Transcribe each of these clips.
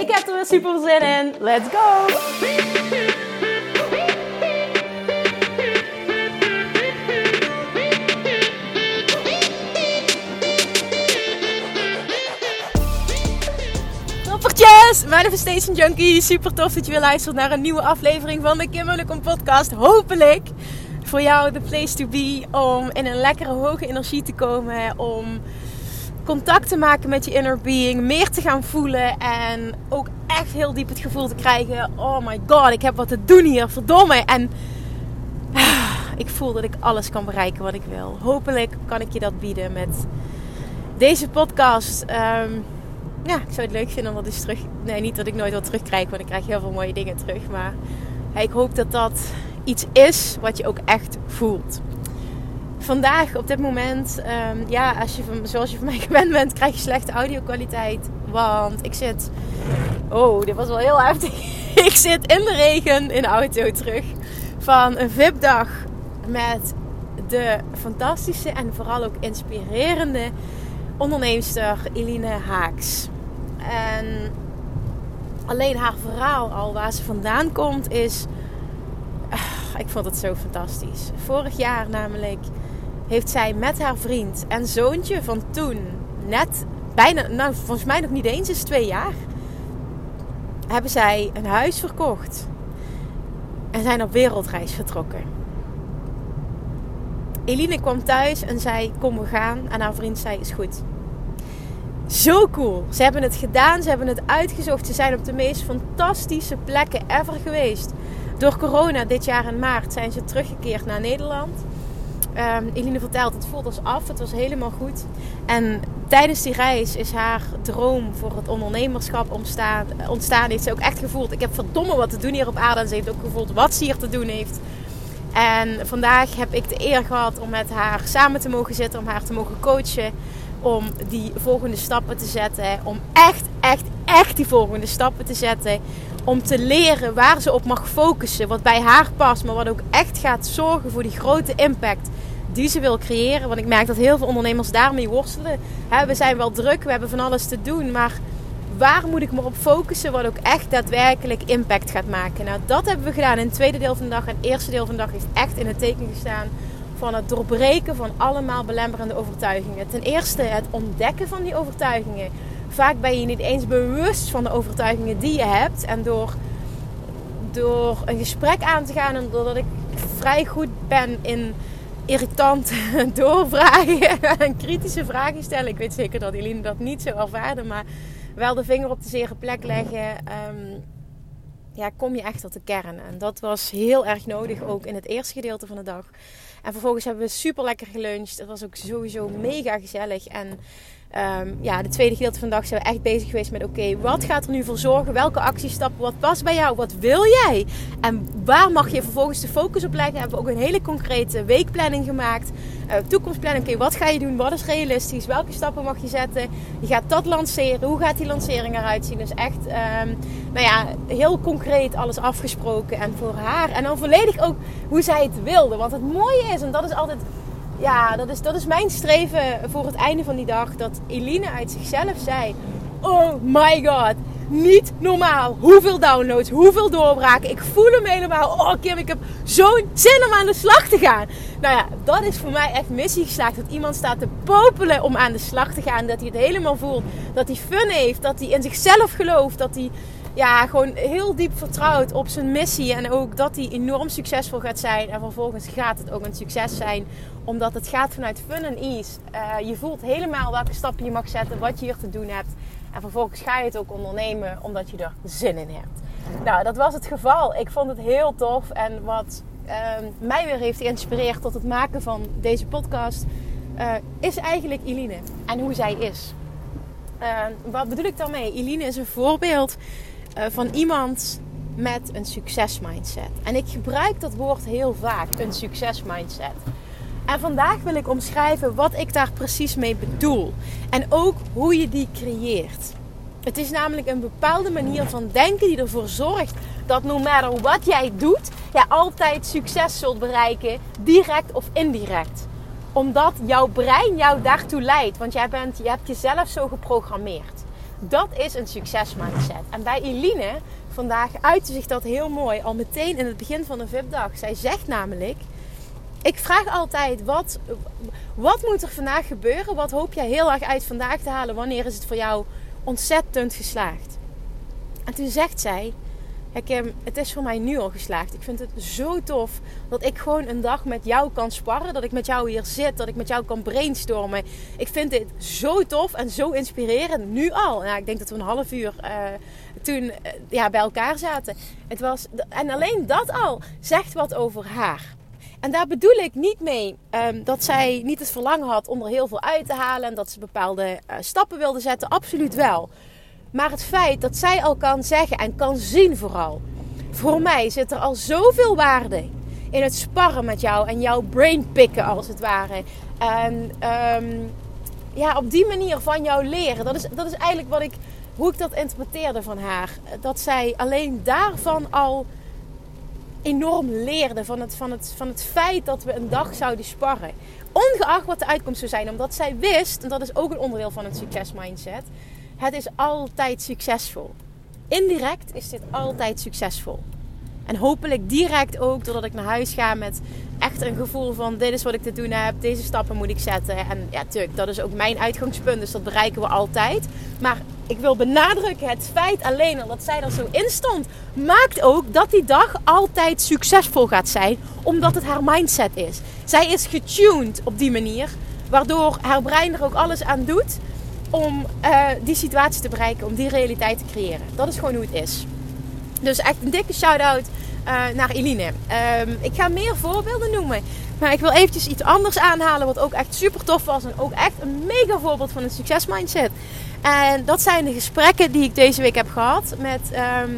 Ik heb er weer super zin in. Let's go! Toppertjes! Manifestation Junkie. Super tof dat je weer luistert naar een nieuwe aflevering van de Kim Munnekom podcast. Hopelijk voor jou de place to be om in een lekkere hoge energie te komen. Om contact te maken met je inner being, meer te gaan voelen en ook echt heel diep het gevoel te krijgen: oh my god, ik heb wat te doen hier, verdomme. En ah, ik voel dat ik alles kan bereiken wat ik wil. Hopelijk kan ik je dat bieden met deze podcast. Ehm, ja, ik zou het leuk vinden om dat eens terug. Nee, niet dat ik nooit wat terugkrijg, want ik krijg heel veel mooie dingen terug. Maar ik hoop dat dat iets is wat je ook echt voelt vandaag op dit moment, um, ja, als je van, zoals je van mij gewend bent, krijg je slechte audio-kwaliteit. Want ik zit. Oh, dit was wel heel heftig. ik zit in de regen in de auto terug van een VIP-dag met de fantastische en vooral ook inspirerende onderneemster Eline Haaks. En alleen haar verhaal al waar ze vandaan komt is. Ah, ik vond het zo fantastisch. Vorig jaar namelijk heeft zij met haar vriend en zoontje van toen, net bijna, nou volgens mij nog niet eens, is twee jaar, hebben zij een huis verkocht en zijn op wereldreis vertrokken. Eline kwam thuis en zei: Kom, we gaan. En haar vriend zei: Is goed. Zo cool. Ze hebben het gedaan, ze hebben het uitgezocht. Ze zijn op de meest fantastische plekken ever geweest. Door corona dit jaar in maart zijn ze teruggekeerd naar Nederland. Um, Eline vertelt, het voelt als af. Het was helemaal goed. En tijdens die reis is haar droom voor het ondernemerschap ontstaan. ontstaan. Heeft ze ook echt gevoeld, ik heb verdomme wat te doen hier op aarde. En ze heeft ook gevoeld wat ze hier te doen heeft. En vandaag heb ik de eer gehad om met haar samen te mogen zitten. Om haar te mogen coachen. Om die volgende stappen te zetten. Om echt, echt, echt die volgende stappen te zetten. Om te leren waar ze op mag focussen. Wat bij haar past. Maar wat ook echt gaat zorgen voor die grote impact die ze wil creëren. Want ik merk dat heel veel ondernemers daarmee worstelen. we zijn wel druk, we hebben van alles te doen. Maar waar moet ik me op focussen wat ook echt daadwerkelijk impact gaat maken? Nou, dat hebben we gedaan in het tweede deel van de dag. En het eerste deel van de dag heeft echt in het teken gestaan van het doorbreken van allemaal belemmerende overtuigingen. Ten eerste het ontdekken van die overtuigingen. Vaak ben je niet eens bewust van de overtuigingen die je hebt. En door, door een gesprek aan te gaan en doordat ik vrij goed ben in irritant doorvragen en kritische vragen stellen. Ik weet zeker dat Eline dat niet zo ervaarde, maar wel de vinger op de zere plek leggen. Um, ja, kom je echt tot de kern. En dat was heel erg nodig ook in het eerste gedeelte van de dag. En vervolgens hebben we super lekker geluncht. Het was ook sowieso mega gezellig. En um, ja, de tweede gedeelte van de dag zijn we echt bezig geweest met: oké, wat gaat er nu voor zorgen? Welke actiestappen? Wat past bij jou? Wat wil jij? En waar mag je vervolgens de focus op leggen? Hebben we ook een hele concrete weekplanning gemaakt. Uh, toekomstplanning. Oké, wat ga je doen? Wat is realistisch? Welke stappen mag je zetten? Je gaat dat lanceren. Hoe gaat die lancering eruit zien? Dus echt, um, nou ja, heel concreet alles afgesproken. En voor haar. En dan volledig ook hoe zij het wilde. Want het mooie is, en dat is altijd ja, dat is, dat is mijn streven voor het einde van die dag. Dat Eline uit zichzelf zei: Oh my god, niet normaal. Hoeveel downloads, hoeveel doorbraken. Ik voel hem helemaal. Oh Kim, ik heb zo'n zin om aan de slag te gaan. Nou ja, dat is voor mij echt missie geslaagd. Dat iemand staat te popelen om aan de slag te gaan. Dat hij het helemaal voelt. Dat hij fun heeft. Dat hij in zichzelf gelooft. Dat hij ja, gewoon heel diep vertrouwt op zijn missie. En ook dat hij enorm succesvol gaat zijn. En vervolgens gaat het ook een succes zijn. Omdat het gaat vanuit fun en ease. Uh, je voelt helemaal welke stappen je mag zetten. Wat je hier te doen hebt. En vervolgens ga je het ook ondernemen omdat je er zin in hebt. Nou, dat was het geval. Ik vond het heel tof. En wat uh, mij weer heeft geïnspireerd tot het maken van deze podcast... Uh, is eigenlijk Eline. En hoe zij is. Uh, wat bedoel ik daarmee? Eline is een voorbeeld uh, van iemand met een succesmindset. En ik gebruik dat woord heel vaak, een succesmindset. En vandaag wil ik omschrijven wat ik daar precies mee bedoel. En ook hoe je die creëert. Het is namelijk een bepaalde manier van denken die ervoor zorgt dat no matter wat jij doet, jij altijd succes zult bereiken, direct of indirect. Omdat jouw brein jou daartoe leidt, want jij bent, je hebt jezelf zo geprogrammeerd. Dat is een succesmindset. En bij Eline vandaag uitte zich dat heel mooi al meteen in het begin van de VIP-dag. Zij zegt namelijk: Ik vraag altijd: wat, wat moet er vandaag gebeuren? Wat hoop jij heel erg uit vandaag te halen? Wanneer is het voor jou ontzettend geslaagd? En toen zegt zij: Het is voor mij nu al geslaagd. Ik vind het zo tof dat ik gewoon een dag met jou kan sparren. Dat ik met jou hier zit. Dat ik met jou kan brainstormen. Ik vind dit zo tof en zo inspirerend. Nu al. Nou, ik denk dat we een half uur uh, toen uh, ja, bij elkaar zaten. Het was, en alleen dat al zegt wat over haar. En daar bedoel ik niet mee um, dat zij niet het verlangen had om er heel veel uit te halen. En dat ze bepaalde uh, stappen wilde zetten. Absoluut wel. Maar het feit dat zij al kan zeggen en kan zien vooral. Voor mij zit er al zoveel waarde in het sparren met jou en jouw brain pikken als het ware. En um, ja, op die manier van jou leren. Dat is, dat is eigenlijk wat ik, hoe ik dat interpreteerde van haar. Dat zij alleen daarvan al enorm leerde. Van het, van, het, van het feit dat we een dag zouden sparren. Ongeacht wat de uitkomst zou zijn. Omdat zij wist, en dat is ook een onderdeel van het succesmindset het is altijd succesvol. Indirect is dit altijd succesvol. En hopelijk direct ook doordat ik naar huis ga met echt een gevoel van dit is wat ik te doen heb, deze stappen moet ik zetten. En ja, natuurlijk, dat is ook mijn uitgangspunt, dus dat bereiken we altijd. Maar ik wil benadrukken, het feit alleen al dat zij er zo in stond, maakt ook dat die dag altijd succesvol gaat zijn, omdat het haar mindset is. Zij is getuned op die manier, waardoor haar brein er ook alles aan doet om uh, die situatie te bereiken, om die realiteit te creëren. Dat is gewoon hoe het is. Dus echt een dikke shout-out uh, naar Eline. Um, ik ga meer voorbeelden noemen. Maar ik wil eventjes iets anders aanhalen wat ook echt super tof was. En ook echt een mega voorbeeld van een succesmindset. En dat zijn de gesprekken die ik deze week heb gehad met um,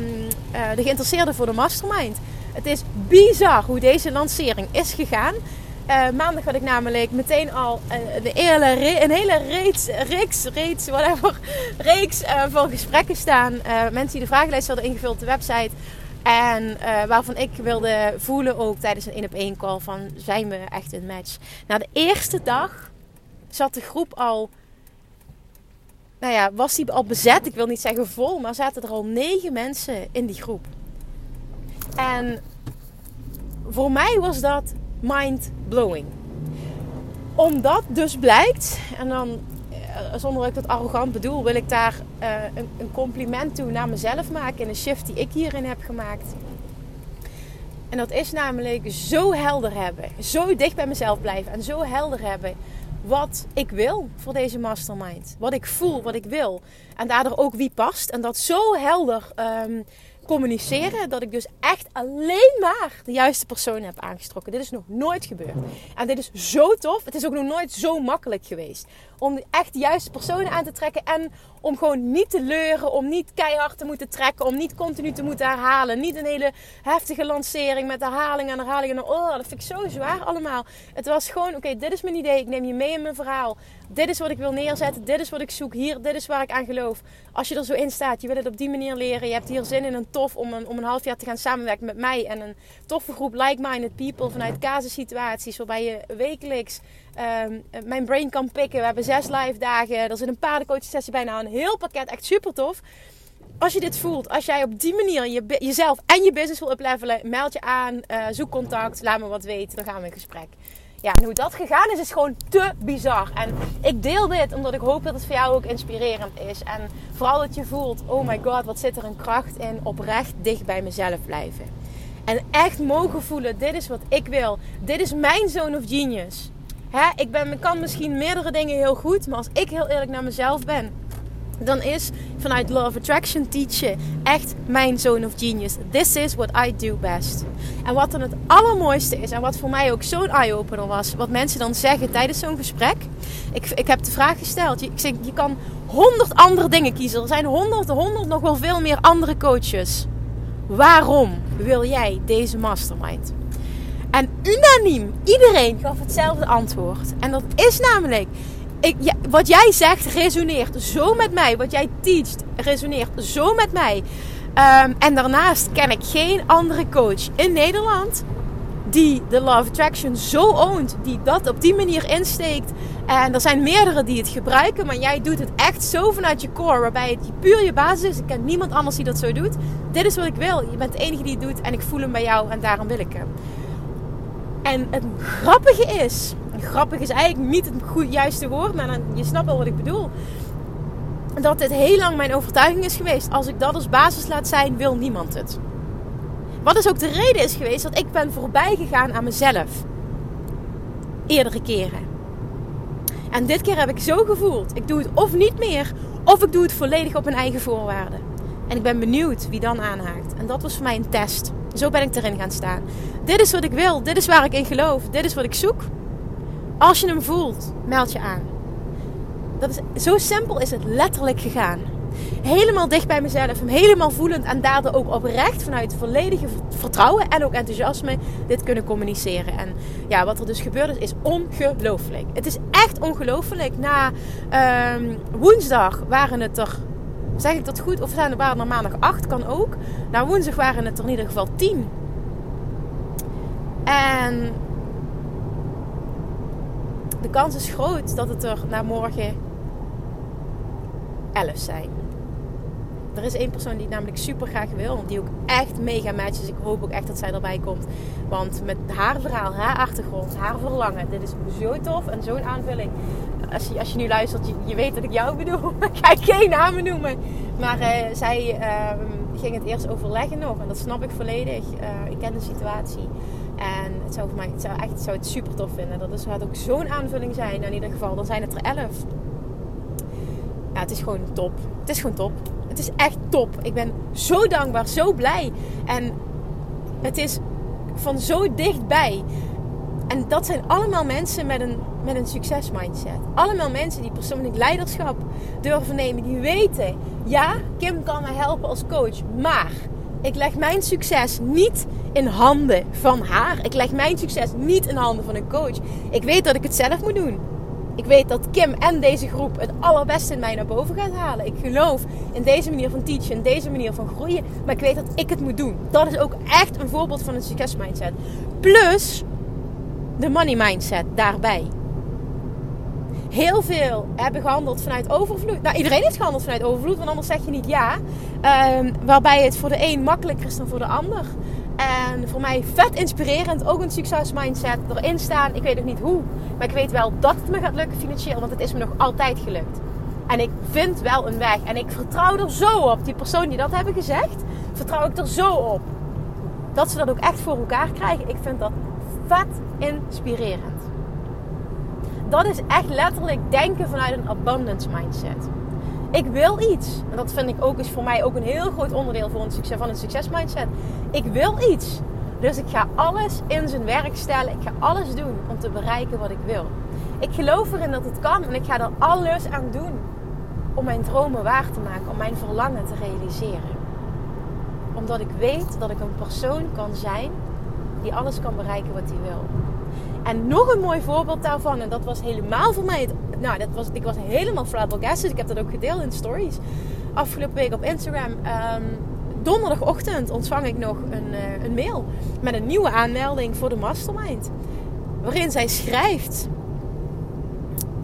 uh, de geïnteresseerden voor de mastermind. Het is bizar hoe deze lancering is gegaan. Uh, maandag had ik namelijk meteen al een, een hele, een hele reeks, reeks, reeks, whatever, reeks uh, van gesprekken staan. Mensen die de vragenlijst hadden ingevuld op de website. En waarvan ik wilde voelen ook tijdens een 1 op 1 call van zijn we echt een match. Na de eerste dag zat de groep al, nou ja, was die al bezet. Ik wil niet zeggen vol, maar zaten er al negen mensen in die groep. En voor mij was dat mind blowing. Omdat dus blijkt, en dan eh, zonder dat ik dat arrogant bedoel, wil ik daar uh, een, een, compliment toe naar mezelf maken in een shift die ik hierin heb gemaakt. En dat is namelijk zo helder hebben, zo dicht bij mezelf blijven en zo helder hebben wat ik wil voor deze mastermind. Wat ik voel, wat ik wil. En daardoor ook wie past. En dat zo helder um, communiceren dat ik dus echt alleen maar de juiste persoon heb aangestrokken. Dit is nog nooit gebeurd. En dit is zo tof. Het is ook nog nooit zo makkelijk geweest. Om echt de juiste personen aan te trekken. En om gewoon niet te leuren. Om niet keihard te moeten trekken. Om niet continu te moeten herhalen. Niet een hele heftige lancering met herhaling en herhaling. En oh, dat vind ik zo zwaar allemaal. Het was gewoon, oké, dit is mijn idee. Ik neem je mee in mijn verhaal. Dit is wat ik wil neerzetten. Dit is wat ik zoek. Hier, dit is waar ik aan geloof. Als je er zo in staat, je wil het op die manier leren. Je hebt hier zin in een tof om een, om een half jaar te gaan samenwerken met mij. En een toffe groep like-minded people vanuit casissituaties. Waarbij je wekelijks um, mijn brain kan pikken. We hebben zes live dagen. Er zit een paardencoach sessie bij. Nou, een heel pakket. Echt super tof. Als je dit voelt, als jij op die manier je, jezelf en je business wil uplevelen, meld je aan, uh, zoek contact, laat me wat weten, dan gaan we in gesprek. Ja, en hoe dat gegaan is, is gewoon te bizar. En ik deel dit omdat ik hoop dat het voor jou ook inspirerend is. En vooral dat je voelt, oh my god, wat zit er een kracht in oprecht dicht bij mezelf blijven. En echt mogen voelen, dit is wat ik wil. Dit is mijn zone of genius. Hè, ik ben, kan misschien meerdere dingen heel goed, maar als ik heel eerlijk naar mezelf ben, dan is vanuit Law of Attraction teachen echt mijn zone of genius. This is what I do best. En wat dan het allermooiste is, en wat voor mij ook zo'n eye-opener was, wat mensen dan zeggen tijdens zo'n gesprek. Ik, ik heb de vraag gesteld. Ik zeg, je kan honderd andere dingen kiezen. Er zijn honderd, honderd, nog wel veel meer andere coaches. Waarom wil jij deze mastermind? En unaniem, iedereen gaf hetzelfde antwoord. En dat is namelijk ik, wat jij zegt resoneert zo met mij. Wat jij teacht resoneert zo met mij. Um, en daarnaast ken ik geen andere coach in Nederland die de Love Attraction zo oont, die dat op die manier insteekt. En er zijn meerdere die het gebruiken, maar jij doet het echt zo vanuit je core, waarbij het puur je basis is. Ik ken niemand anders die dat zo doet. Dit is wat ik wil. Je bent de enige die het doet en ik voel hem bij jou en daarom wil ik hem. En het grappige is, grappig is eigenlijk niet het goed, juiste woord, maar je snapt wel wat ik bedoel. Dat dit heel lang mijn overtuiging is geweest. Als ik dat als basis laat zijn, wil niemand het. Wat dus ook de reden is geweest dat ik ben voorbij gegaan aan mezelf. Eerdere keren. En dit keer heb ik zo gevoeld. Ik doe het of niet meer, of ik doe het volledig op mijn eigen voorwaarden. En ik ben benieuwd wie dan aanhaakt. En dat was voor mij een test. Zo ben ik erin gaan staan. Dit is wat ik wil. Dit is waar ik in geloof. Dit is wat ik zoek. Als je hem voelt, meld je aan. Dat is, zo simpel is het letterlijk gegaan. Helemaal dicht bij mezelf, helemaal voelend en daardoor ook oprecht vanuit volledige vertrouwen en ook enthousiasme dit kunnen communiceren. En ja, wat er dus gebeurd is, is ongelooflijk. Het is echt ongelooflijk. Na ehm, woensdag waren het er, zeg ik dat goed, of zijn er waren er maandag acht, kan ook. Na woensdag waren het er in ieder geval tien. En de kans is groot dat het er na morgen 11 zijn. Er is één persoon die het namelijk super graag wil. Die ook echt mega matcht. Dus ik hoop ook echt dat zij erbij komt. Want met haar verhaal, haar achtergrond, haar verlangen. Dit is zo tof en zo'n aanvulling. Als je, als je nu luistert, je, weet dat ik jou bedoel. ik ga geen namen noemen. Maar uh, zij uh, ging het eerst overleggen nog. En dat snap ik volledig. Uh, ik ken de situatie. En het zou voor mij het zou echt, zou het super tof vinden. Dat zou ook zo'n aanvulling zijn. In ieder geval, dan zijn het er elf. Ja, het is gewoon top. Het is gewoon top. Het is echt top. Ik ben zo dankbaar, zo blij. En het is van zo dichtbij. En dat zijn allemaal mensen met een, met een succesmindset. Allemaal mensen die persoonlijk leiderschap durven nemen. Die weten, ja, Kim kan me helpen als coach. Maar ik leg mijn succes niet in handen van haar. Ik leg mijn succes niet in handen van een coach. Ik weet dat ik het zelf moet doen. Ik weet dat Kim en deze groep het allerbeste in mij naar boven gaat halen. Ik geloof in deze manier van teachen, in deze manier van groeien. Maar ik weet dat ik het moet doen. Dat is ook echt een voorbeeld van een succesmindset. Plus de money mindset daarbij heel veel hebben gehandeld vanuit overvloed. Nou, iedereen heeft gehandeld vanuit overvloed, want anders zeg je niet ja. Um, waarbij het voor de een makkelijker is dan voor de ander. En voor mij vet inspirerend, ook een succesmindset erin staan. Ik weet nog niet hoe, maar ik weet wel dat het me gaat lukken financieel, want het is me nog altijd gelukt. En ik vind wel een weg en ik vertrouw er zo op. Die persoon die dat hebben gezegd, vertrouw ik er zo op. Dat ze dat ook echt voor elkaar krijgen. Ik vind dat vet inspirerend dat is echt letterlijk denken vanuit een abundance mindset. Ik wil iets. En dat vind ik ook is voor mij ook een heel groot onderdeel voor een succes, van een succesmindset. Ik wil iets. Dus ik ga alles in zijn werk stellen. Ik ga alles doen om te bereiken wat ik wil. Ik geloof erin dat het kan en ik ga er alles aan doen om mijn dromen waar te maken, om mijn verlangen te realiseren. Omdat ik weet dat ik een persoon kan zijn die alles kan bereiken wat hij wil. En nog een mooi voorbeeld daarvan, en dat was helemaal voor mij. nou, dat was, ik was helemaal flabbergasted. Ik heb dat ook gedeeld in stories. Afgelopen week op Instagram. Um, donderdagochtend ontvang ik nog een, uh, een mail met een nieuwe aanmelding voor de Mastermind. Waarin zij schrijft.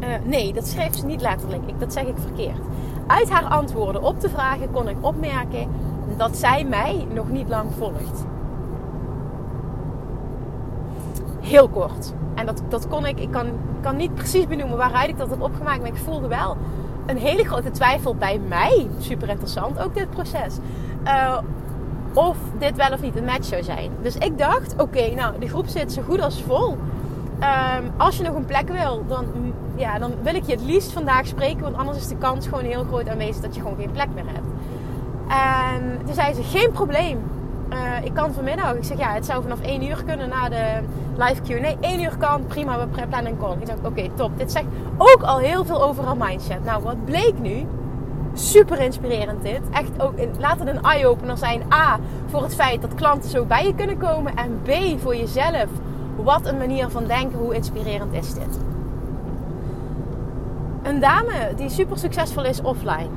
Uh, nee, dat schrijft ze niet letterlijk. Ik, dat zeg ik verkeerd. Uit haar antwoorden op de vragen kon ik opmerken dat zij mij nog niet lang volgt. Heel kort. En dat, dat kon ik, ik kan, kan niet precies benoemen waaruit ik dat heb opgemaakt, maar ik voelde wel een hele grote twijfel bij mij. Super interessant, ook dit proces. Uh, of dit wel of niet een match zou zijn. Dus ik dacht, oké, nou, de groep zit zo goed als vol. Um, als je nog een plek wil, dan ja, dan wil ik je het liefst vandaag spreken. Want anders is de kans gewoon heel groot aanwezig dat je gewoon geen plek meer hebt. En toen zei ze, geen probleem. Uh, ik kan vanmiddag. Ik zeg, ja, het zou vanaf 1 uur kunnen na de live Q&A. 1 uur kan, prima, we plannen een call. Ik zeg, oké, top. Dit zegt ook al heel veel over haar mindset. Nou, wat bleek nu? Super inspirerend dit. Echt ook, laat het een eye-opener zijn. A, voor het feit dat klanten zo bij je kunnen komen. En B, voor jezelf. Wat een manier van denken. Hoe inspirerend is dit? Een dame die super succesvol is offline.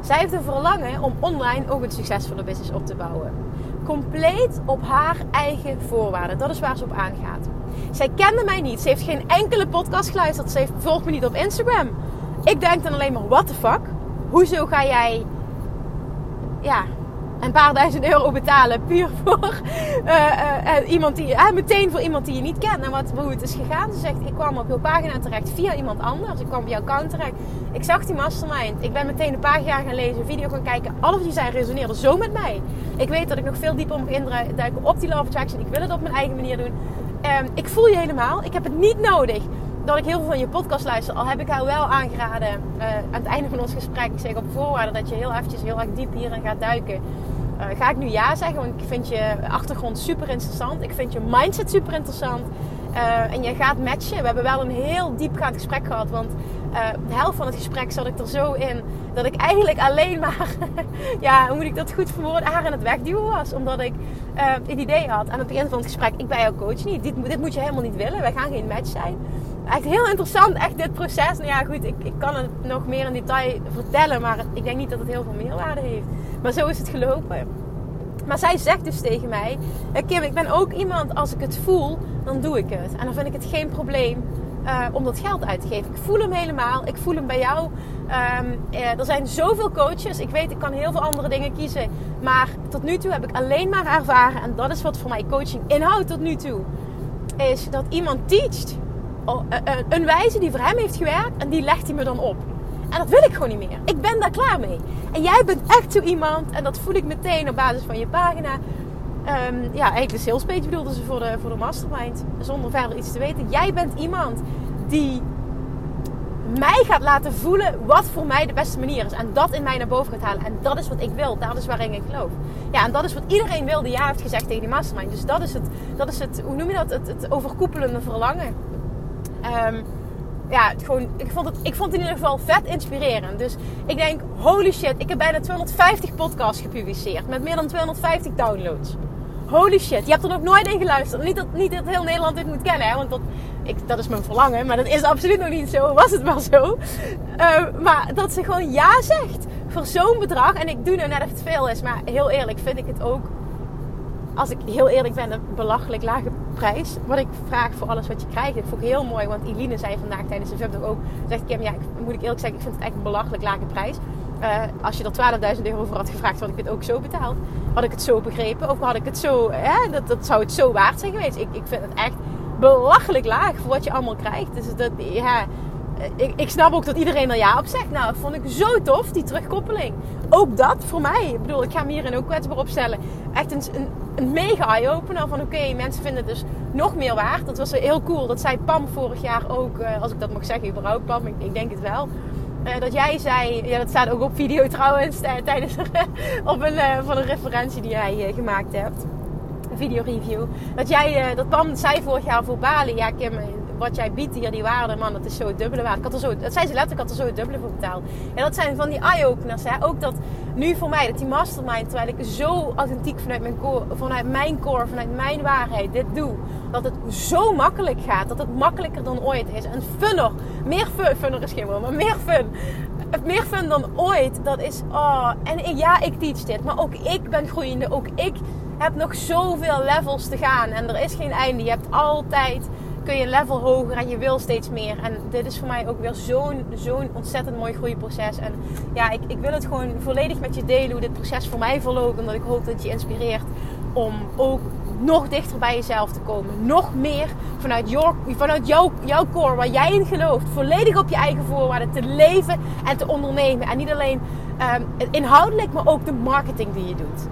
Zij heeft een verlangen om online ook een succesvolle business op te bouwen. Compleet op haar eigen voorwaarden. Dat is waar ze op aangaat. Zij kende mij niet. Ze heeft geen enkele podcast geluisterd. Ze heeft, volgt me niet op Instagram. Ik denk dan alleen maar, what the fuck? Hoezo ga jij ja, een paar duizend euro betalen puur voor uh, uh, iemand die, meteen voor iemand die je niet kent. En wat, hoe het is gegaan. Ze zegt, ik kwam op jouw pagina terecht via iemand anders. Ik kwam bij jouw account terecht. Ik zag die mastermind. Ik ben meteen de pagina gaan lezen, video gaan kijken. Alles die zei resoneerde zo met mij. Ik weet dat ik nog veel dieper mag induiken op die Love Attraction. Ik wil het op mijn eigen manier doen. Um, ik voel je helemaal. Ik heb het niet nodig dat ik heel veel van je podcast luister. Al heb ik haar wel aangeraden uh, aan het einde van ons gesprek. Ik zeg op voorwaarde dat je heel eventjes heel erg diep hierin gaat duiken. Uh, ga ik nu ja zeggen, want ik vind je achtergrond super interessant. Ik vind je mindset super interessant. Uh, en je gaat matchen. We hebben wel een heel diepgaand gesprek gehad. Want de helft van het gesprek zat ik er zo in dat ik eigenlijk alleen maar, ja, hoe moet ik dat goed verwoorden, haar aan het wegduwen was. Omdat ik het idee had aan het begin van het gesprek: ik ben jouw coach niet. Dit, dit moet je helemaal niet willen. Wij gaan geen match zijn echt heel interessant, echt dit proces. Nou ja, goed, ik, ik kan het nog meer in detail vertellen, maar ik denk niet dat het heel veel meerwaarde heeft. Maar zo is het gelopen. Maar zij zegt dus tegen mij: Kim, ik ben ook iemand, als ik het voel, dan doe ik het. En dan vind ik het geen probleem uh, om dat geld uit te geven. Ik voel hem helemaal. Ik voel hem bij jou. Um, er zijn zoveel coaches. Ik weet, ik kan heel veel andere dingen kiezen. Maar tot nu toe heb ik alleen maar ervaren, en dat is wat voor mij coaching inhoudt tot nu toe, is dat iemand teacht eh, eh, een wijze die voor hem heeft gewerkt en die legt hij me dan op. En dat wil ik gewoon niet meer. Ik ben daar klaar mee. En jij bent echt zo iemand, en dat voel ik meteen op basis van je pagina. Um, ja, eigenlijk de salespage bedoelde ze voor de, voor de mastermind. Zonder verder iets te weten. Jij bent iemand die mij gaat laten voelen wat voor mij de beste manier is. En dat in mij naar boven gaat halen. En dat is wat ik wil. Dat is waarin ik geloof. Ja, en dat is wat iedereen wil die ja heeft gezegd tegen die mastermind. Dus dat is het, dat is het hoe noem je dat? Het, het overkoepelende verlangen. Um, ja, gewoon, ik, vond het, ik vond het in ieder geval vet inspirerend. Dus ik denk, holy shit, ik heb bijna 250 podcasts gepubliceerd. Met meer dan 250 downloads. Holy shit, je hebt er nog nooit in geluisterd. Niet dat, niet dat heel Nederland dit moet kennen, hè, want dat, ik, dat is mijn verlangen. Maar dat is absoluut nog niet zo. Was het wel zo. Uh, maar dat ze gewoon ja zegt voor zo'n bedrag. En ik doe nu net het veel is. Maar heel eerlijk vind ik het ook als ik heel eerlijk ben, een belachelijk lage prijs. Wat ik vraag voor alles wat je krijgt. Dat vond ik heel mooi, want Eline zei vandaag tijdens de VUB ook. Zegt Kim, ja, ik, moet ik eerlijk zeggen, ik vind het echt een belachelijk lage prijs. Uh, als je er 12.000 euro voor had gevraagd, had ik het ook zo betaald. Had ik het zo begrepen, of had ik het zo, hè, dat, dat zou het zo waard zijn geweest. Ik, ik vind het echt belachelijk laag voor wat je allemaal krijgt. Dus dat, ja, ik, ik, snap ook dat iedereen er ja op zegt. Nou, dat vond ik zo tof, die terugkoppeling. Ook dat voor mij. Ik bedoel, ik ga me hierin ook kwetsbaar opstellen. Echt een, een, een mega eye-opener van oké, mensen vinden het dus nog meer waard. Dat was heel cool. Dat zei Pam vorig jaar ook, uh, als ik dat mag zeggen, überhaupt Pam, ik, denk het wel. Uh, dat jij zei, ja dat staat ook op video trouwens, tijdens op een, van een referentie die jij gemaakt hebt. Een video review. Dat jij, dat Pam zei vorig jaar voor Bali, ja Kim, wat jij biedt hier, die waarde, man, dat is zo het dubbele waarde. Ik had er zo, dat zei ze letterlijk, ik had er zo het dubbele voor betaald. En dat zijn van die eye-openers. Hè? Ook dat nu voor mij, dat die mastermind, terwijl ik zo authentiek vanuit mijn, core, vanuit mijn core, vanuit mijn waarheid dit doe. Dat het zo makkelijk gaat, dat het makkelijker dan ooit is. En funner, meer fun, funner is geen woord, maar meer fun. Meer fun dan ooit, dat is, oh. En ja, ik teach dit, maar ook ik ben groeiende, ook ik heb nog zoveel levels te gaan. En er is geen einde. Je hebt altijd kun je level hoger en je wil steeds meer. En dit is voor mij ook weer zo'n zo'n ontzettend mooi groeiproces. En ja, ik, ik wil het gewoon volledig met je delen hoe dit proces voor mij verloopt. Omdat ik hoop dat je inspireert om ook nog dichter bij jezelf te komen. Nog meer vanuit, vanuit jouw, jouw core, waar jij in gelooft. Volledig op je eigen voorwaarden te leven en te ondernemen. En niet alleen um, inhoudelijk, maar ook de marketing die je doet.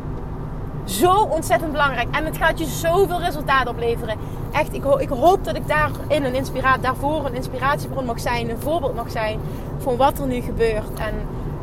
Zo ontzettend belangrijk. En het gaat je zoveel resultaat opleveren. Echt, ik, ik hoop dat ik daar in een inspiratie, daarvoor een inspiratiebron mag zijn, een voorbeeld mag zijn van wat er nu gebeurt. En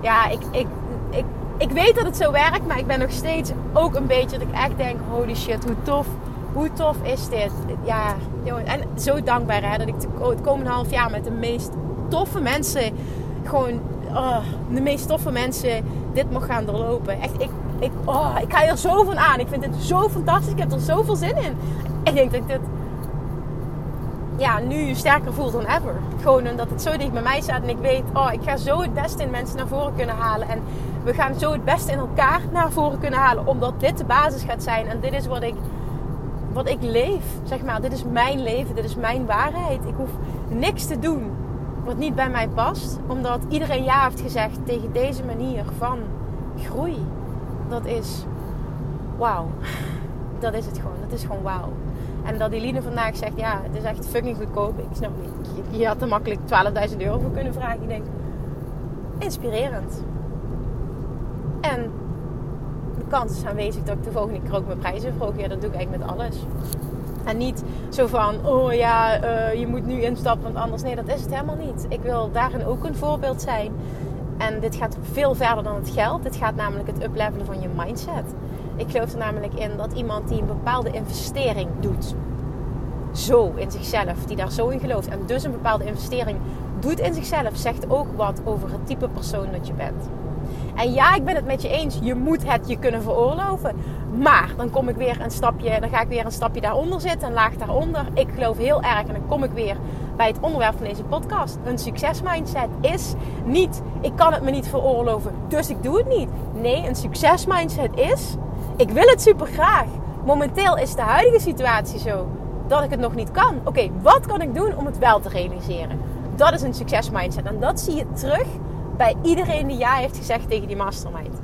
ja, ik, ik, ik, ik weet dat het zo werkt, maar ik ben nog steeds ook een beetje dat ik echt denk: holy shit, hoe tof, hoe tof is dit? Ja, jongen, en zo dankbaar hè, dat ik het komende half jaar met de meest toffe mensen, gewoon oh, de meest toffe mensen, dit mag gaan doorlopen. Echt, ik, ik, oh, ik ga er zo van aan. Ik vind het zo fantastisch. Ik heb er zoveel zin in. Ik denk dat ik dit ja, nu sterker voel dan ever. Gewoon omdat het zo dicht bij mij staat en ik weet, oh, ik ga zo het beste in mensen naar voren kunnen halen. En we gaan zo het beste in elkaar naar voren kunnen halen, omdat dit de basis gaat zijn. En dit is wat ik, wat ik leef, zeg maar. Dit is mijn leven, dit is mijn waarheid. Ik hoef niks te doen wat niet bij mij past, omdat iedereen ja heeft gezegd tegen deze manier van groei. Dat is wauw. Dat is het gewoon. Dat is gewoon wauw. En dat Eline vandaag zegt, ja, het is echt fucking goedkoop. Ik snap niet. Je, had er makkelijk 12.000 euro voor kunnen vragen. Ik denk, inspirerend. En de kans is aanwezig dat ik de volgende keer ook mijn prijzen verhoog. Ja, dat doe ik eigenlijk met alles. En niet zo van, oh ja, uh, je moet nu instappen, want anders. Nee, dat is het helemaal niet. Ik wil daarin ook een voorbeeld zijn. En dit gaat veel verder dan het geld. Dit gaat namelijk het uplevelen van je mindset. Ik geloof er namelijk in dat iemand die een bepaalde investering doet, zo in zichzelf, die daar zo in gelooft en dus een bepaalde investering doet in zichzelf, zegt ook wat over het type persoon dat je bent. En ja, ik ben het met je eens. Je moet het je kunnen veroorloven. Maar dan kom ik weer een stapje, dan ga ik weer een stapje daaronder zitten, een laag daaronder. Ik geloof heel erg en dan kom ik weer bij het onderwerp van deze podcast. Een succesmindset is niet, ik kan het me niet veroorloven, dus ik doe het niet. Nee, een succesmindset is, ik wil het super graag. Momenteel is de huidige situatie zo dat ik het nog niet kan. Oké, wat kan ik doen om het wel te realiseren? Dat is een succesmindset. En dat zie je terug bij iedereen die ja heeft gezegd tegen die mastermind.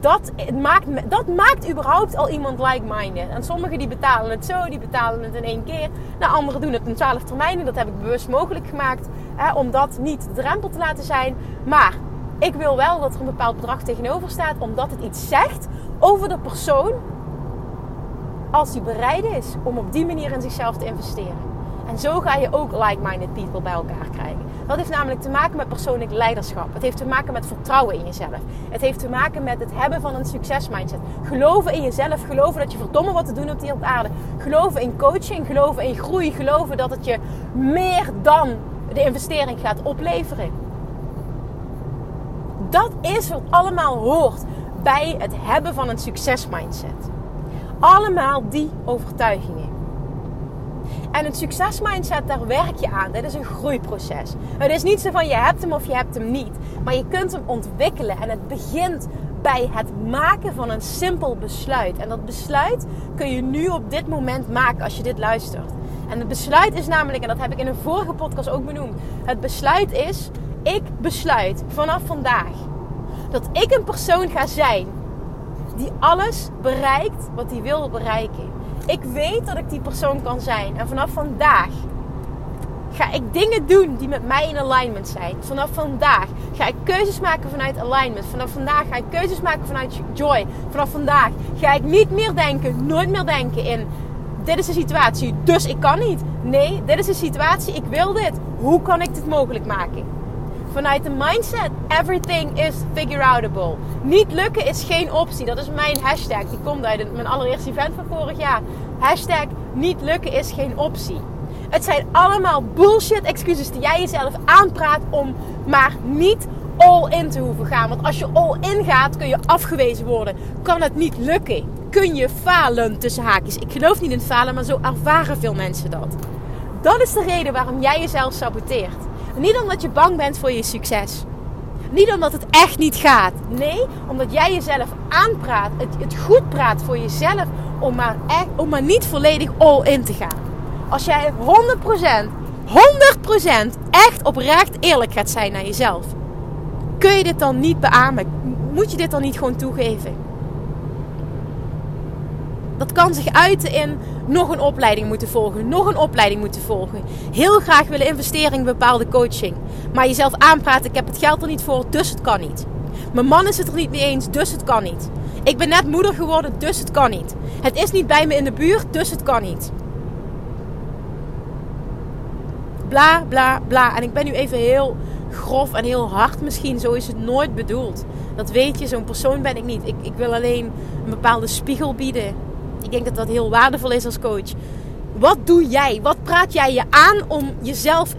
Dat maakt, dat maakt überhaupt al iemand like-minded. En sommigen die betalen het zo, die betalen het in één keer. Nou, anderen doen het in twaalf termijnen. Dat heb ik bewust mogelijk gemaakt. Hè, om dat niet de drempel te laten zijn. Maar ik wil wel dat er een bepaald bedrag tegenover staat. Omdat het iets zegt over de persoon. Als die bereid is om op die manier in zichzelf te investeren. En zo ga je ook like-minded people bij elkaar krijgen. Dat heeft namelijk te maken met persoonlijk leiderschap. Het heeft te maken met vertrouwen in jezelf. Het heeft te maken met het hebben van een succesmindset. Geloven in jezelf. Geloven dat je verdomme wat te doen hebt hier op aarde. Geloven in coaching. Geloven in groei. Geloven dat het je meer dan de investering gaat opleveren. Dat is wat allemaal hoort bij het hebben van een succesmindset. Allemaal die overtuigingen. En het succesmindset, daar werk je aan. Dit is een groeiproces. Het is niet zo van je hebt hem of je hebt hem niet. Maar je kunt hem ontwikkelen. En het begint bij het maken van een simpel besluit. En dat besluit kun je nu op dit moment maken als je dit luistert. En het besluit is namelijk, en dat heb ik in een vorige podcast ook benoemd. Het besluit is, ik besluit vanaf vandaag dat ik een persoon ga zijn die alles bereikt wat hij wil bereiken. Ik weet dat ik die persoon kan zijn. En vanaf vandaag ga ik dingen doen die met mij in alignment zijn. Vanaf vandaag ga ik keuzes maken vanuit alignment. Vanaf vandaag ga ik keuzes maken vanuit joy. Vanaf vandaag ga ik niet meer denken, nooit meer denken in dit is de situatie, dus ik kan niet. Nee, dit is de situatie, ik wil dit. Hoe kan ik dit mogelijk maken? Vanuit de mindset, everything is figure outable. Niet lukken is geen optie. Dat is mijn hashtag. Die komt uit mijn allereerste event van vorig jaar. Hashtag niet lukken is geen optie. Het zijn allemaal bullshit excuses die jij jezelf aanpraat om maar niet all in te hoeven gaan. Want als je all in gaat, kun je afgewezen worden. Kan het niet lukken. Kun je falen tussen haakjes. Ik geloof niet in falen, maar zo ervaren veel mensen dat. Dat is de reden waarom jij jezelf saboteert. Niet omdat je bang bent voor je succes. Niet omdat het echt niet gaat. Nee, omdat jij jezelf aanpraat, het, het goed praat voor jezelf om maar, echt, om maar niet volledig all in te gaan. Als jij 100%, 100% echt oprecht eerlijk gaat zijn naar jezelf, kun je dit dan niet beamen? Moet je dit dan niet gewoon toegeven? Dat kan zich uiten in nog een opleiding moeten volgen, nog een opleiding moeten volgen. Heel graag willen investeren in bepaalde coaching. Maar jezelf aanpraten, ik heb het geld er niet voor, dus het kan niet. Mijn man is het er niet mee eens, dus het kan niet. Ik ben net moeder geworden, dus het kan niet. Het is niet bij me in de buurt, dus het kan niet. Bla, bla, bla. En ik ben nu even heel grof en heel hard misschien. Zo is het nooit bedoeld. Dat weet je, zo'n persoon ben ik niet. Ik, ik wil alleen een bepaalde spiegel bieden. Ik denk dat dat heel waardevol is als coach. Wat doe jij? Wat praat jij je aan om jezelf.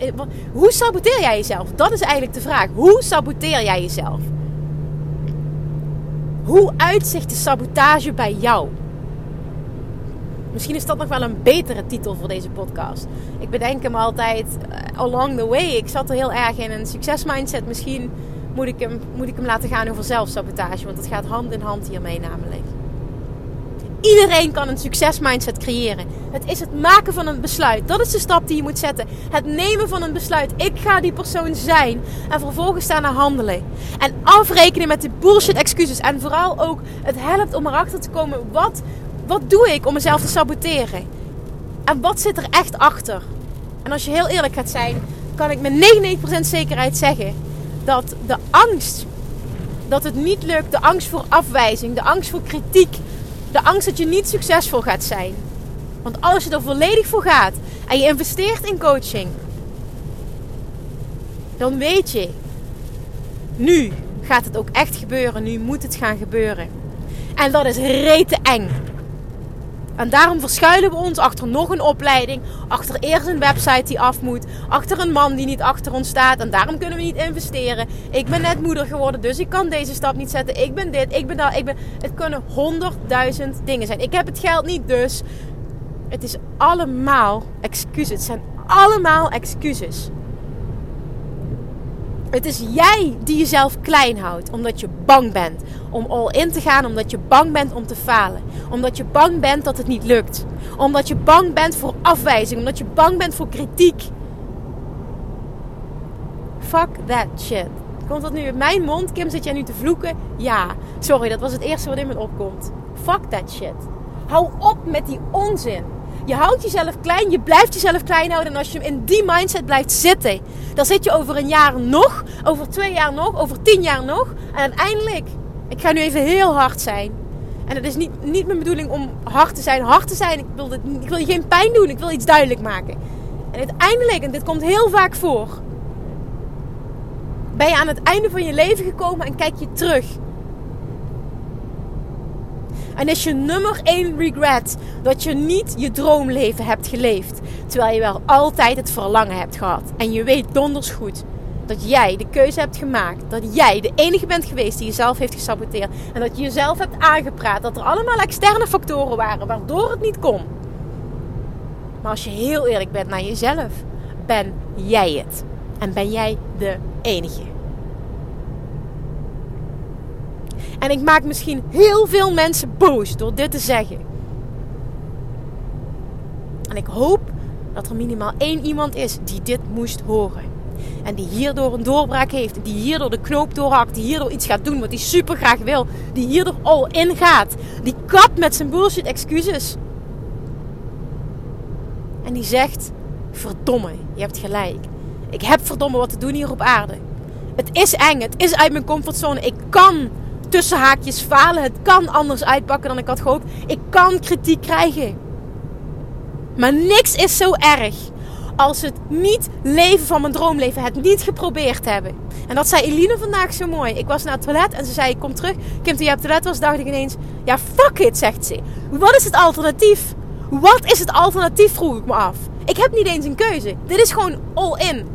Hoe saboteer jij jezelf? Dat is eigenlijk de vraag. Hoe saboteer jij jezelf? Hoe uitzicht de sabotage bij jou? Misschien is dat nog wel een betere titel voor deze podcast. Ik bedenk hem altijd uh, along the way. Ik zat er heel erg in een succesmindset. Misschien moet ik, hem, moet ik hem laten gaan over zelfsabotage. Want dat gaat hand in hand hiermee namelijk. Iedereen kan een succesmindset creëren. Het is het maken van een besluit. Dat is de stap die je moet zetten. Het nemen van een besluit. Ik ga die persoon zijn. En vervolgens naar handelen. En afrekenen met de bullshit excuses. En vooral ook, het helpt om erachter te komen. Wat, wat doe ik om mezelf te saboteren? En wat zit er echt achter? En als je heel eerlijk gaat zijn, kan ik met 99% zekerheid zeggen dat de angst dat het niet lukt, de angst voor afwijzing, de angst voor kritiek, de angst dat je niet succesvol gaat zijn. Want als je er volledig voor gaat en je investeert in coaching, dan weet je, nu gaat het ook echt gebeuren, nu moet het gaan gebeuren. En dat is rete eng. En daarom verschuilen we ons achter nog een opleiding, achter eerst een website die af moet, achter een man die niet achter ons staat. En daarom kunnen we niet investeren. Ik ben net moeder geworden, dus ik kan deze stap niet zetten. Ik ben dit, ik ben dat, ik ben. Het kunnen honderdduizend dingen zijn. Ik heb het geld niet, dus. Het is allemaal excuses. Het zijn allemaal excuses. Het is jij die jezelf klein houdt omdat je bang bent om all in te gaan, omdat je bang bent om te falen, omdat je bang bent dat het niet lukt, omdat je bang bent voor afwijzing, omdat je bang bent voor kritiek. Fuck that shit. Komt dat nu uit mijn mond? Kim, zit jij nu te vloeken? Ja. Sorry, dat was het eerste wat in me opkomt. Fuck that shit. Hou op met die onzin. Je houdt jezelf klein, je blijft jezelf klein houden. En als je in die mindset blijft zitten, dan zit je over een jaar nog, over twee jaar nog, over tien jaar nog. En uiteindelijk, ik ga nu even heel hard zijn. En het is niet, niet mijn bedoeling om hard te zijn. Hard te zijn, ik wil, ik wil je geen pijn doen, ik wil iets duidelijk maken. En uiteindelijk, en dit komt heel vaak voor, ben je aan het einde van je leven gekomen en kijk je terug. En is je nummer één regret dat je niet je droomleven hebt geleefd. Terwijl je wel altijd het verlangen hebt gehad. En je weet donders goed dat jij de keuze hebt gemaakt. Dat jij de enige bent geweest die jezelf heeft gesaboteerd. En dat je jezelf hebt aangepraat. Dat er allemaal externe factoren waren waardoor het niet kon. Maar als je heel eerlijk bent naar jezelf, ben jij het. En ben jij de enige. En ik maak misschien heel veel mensen boos door dit te zeggen. En ik hoop dat er minimaal één iemand is die dit moest horen. En die hierdoor een doorbraak heeft. Die hierdoor de knoop doorhakt. Die hierdoor iets gaat doen wat hij super graag wil. Die hierdoor al in gaat. Die kapt met zijn bullshit excuses. En die zegt: Verdomme, je hebt gelijk. Ik heb verdomme wat te doen hier op aarde. Het is eng. Het is uit mijn comfortzone. Ik kan tussen haakjes falen. Het kan anders uitpakken dan ik had gehoopt. Ik kan kritiek krijgen. Maar niks is zo erg als het niet leven van mijn droomleven, het niet geprobeerd hebben. En dat zei Eline vandaag zo mooi. Ik was naar het toilet en ze zei: kom terug. Kim, toen je op het toilet was, dacht ik ineens: Ja, fuck it, zegt ze. Wat is het alternatief? Wat is het alternatief, vroeg ik me af. Ik heb niet eens een keuze. Dit is gewoon all in.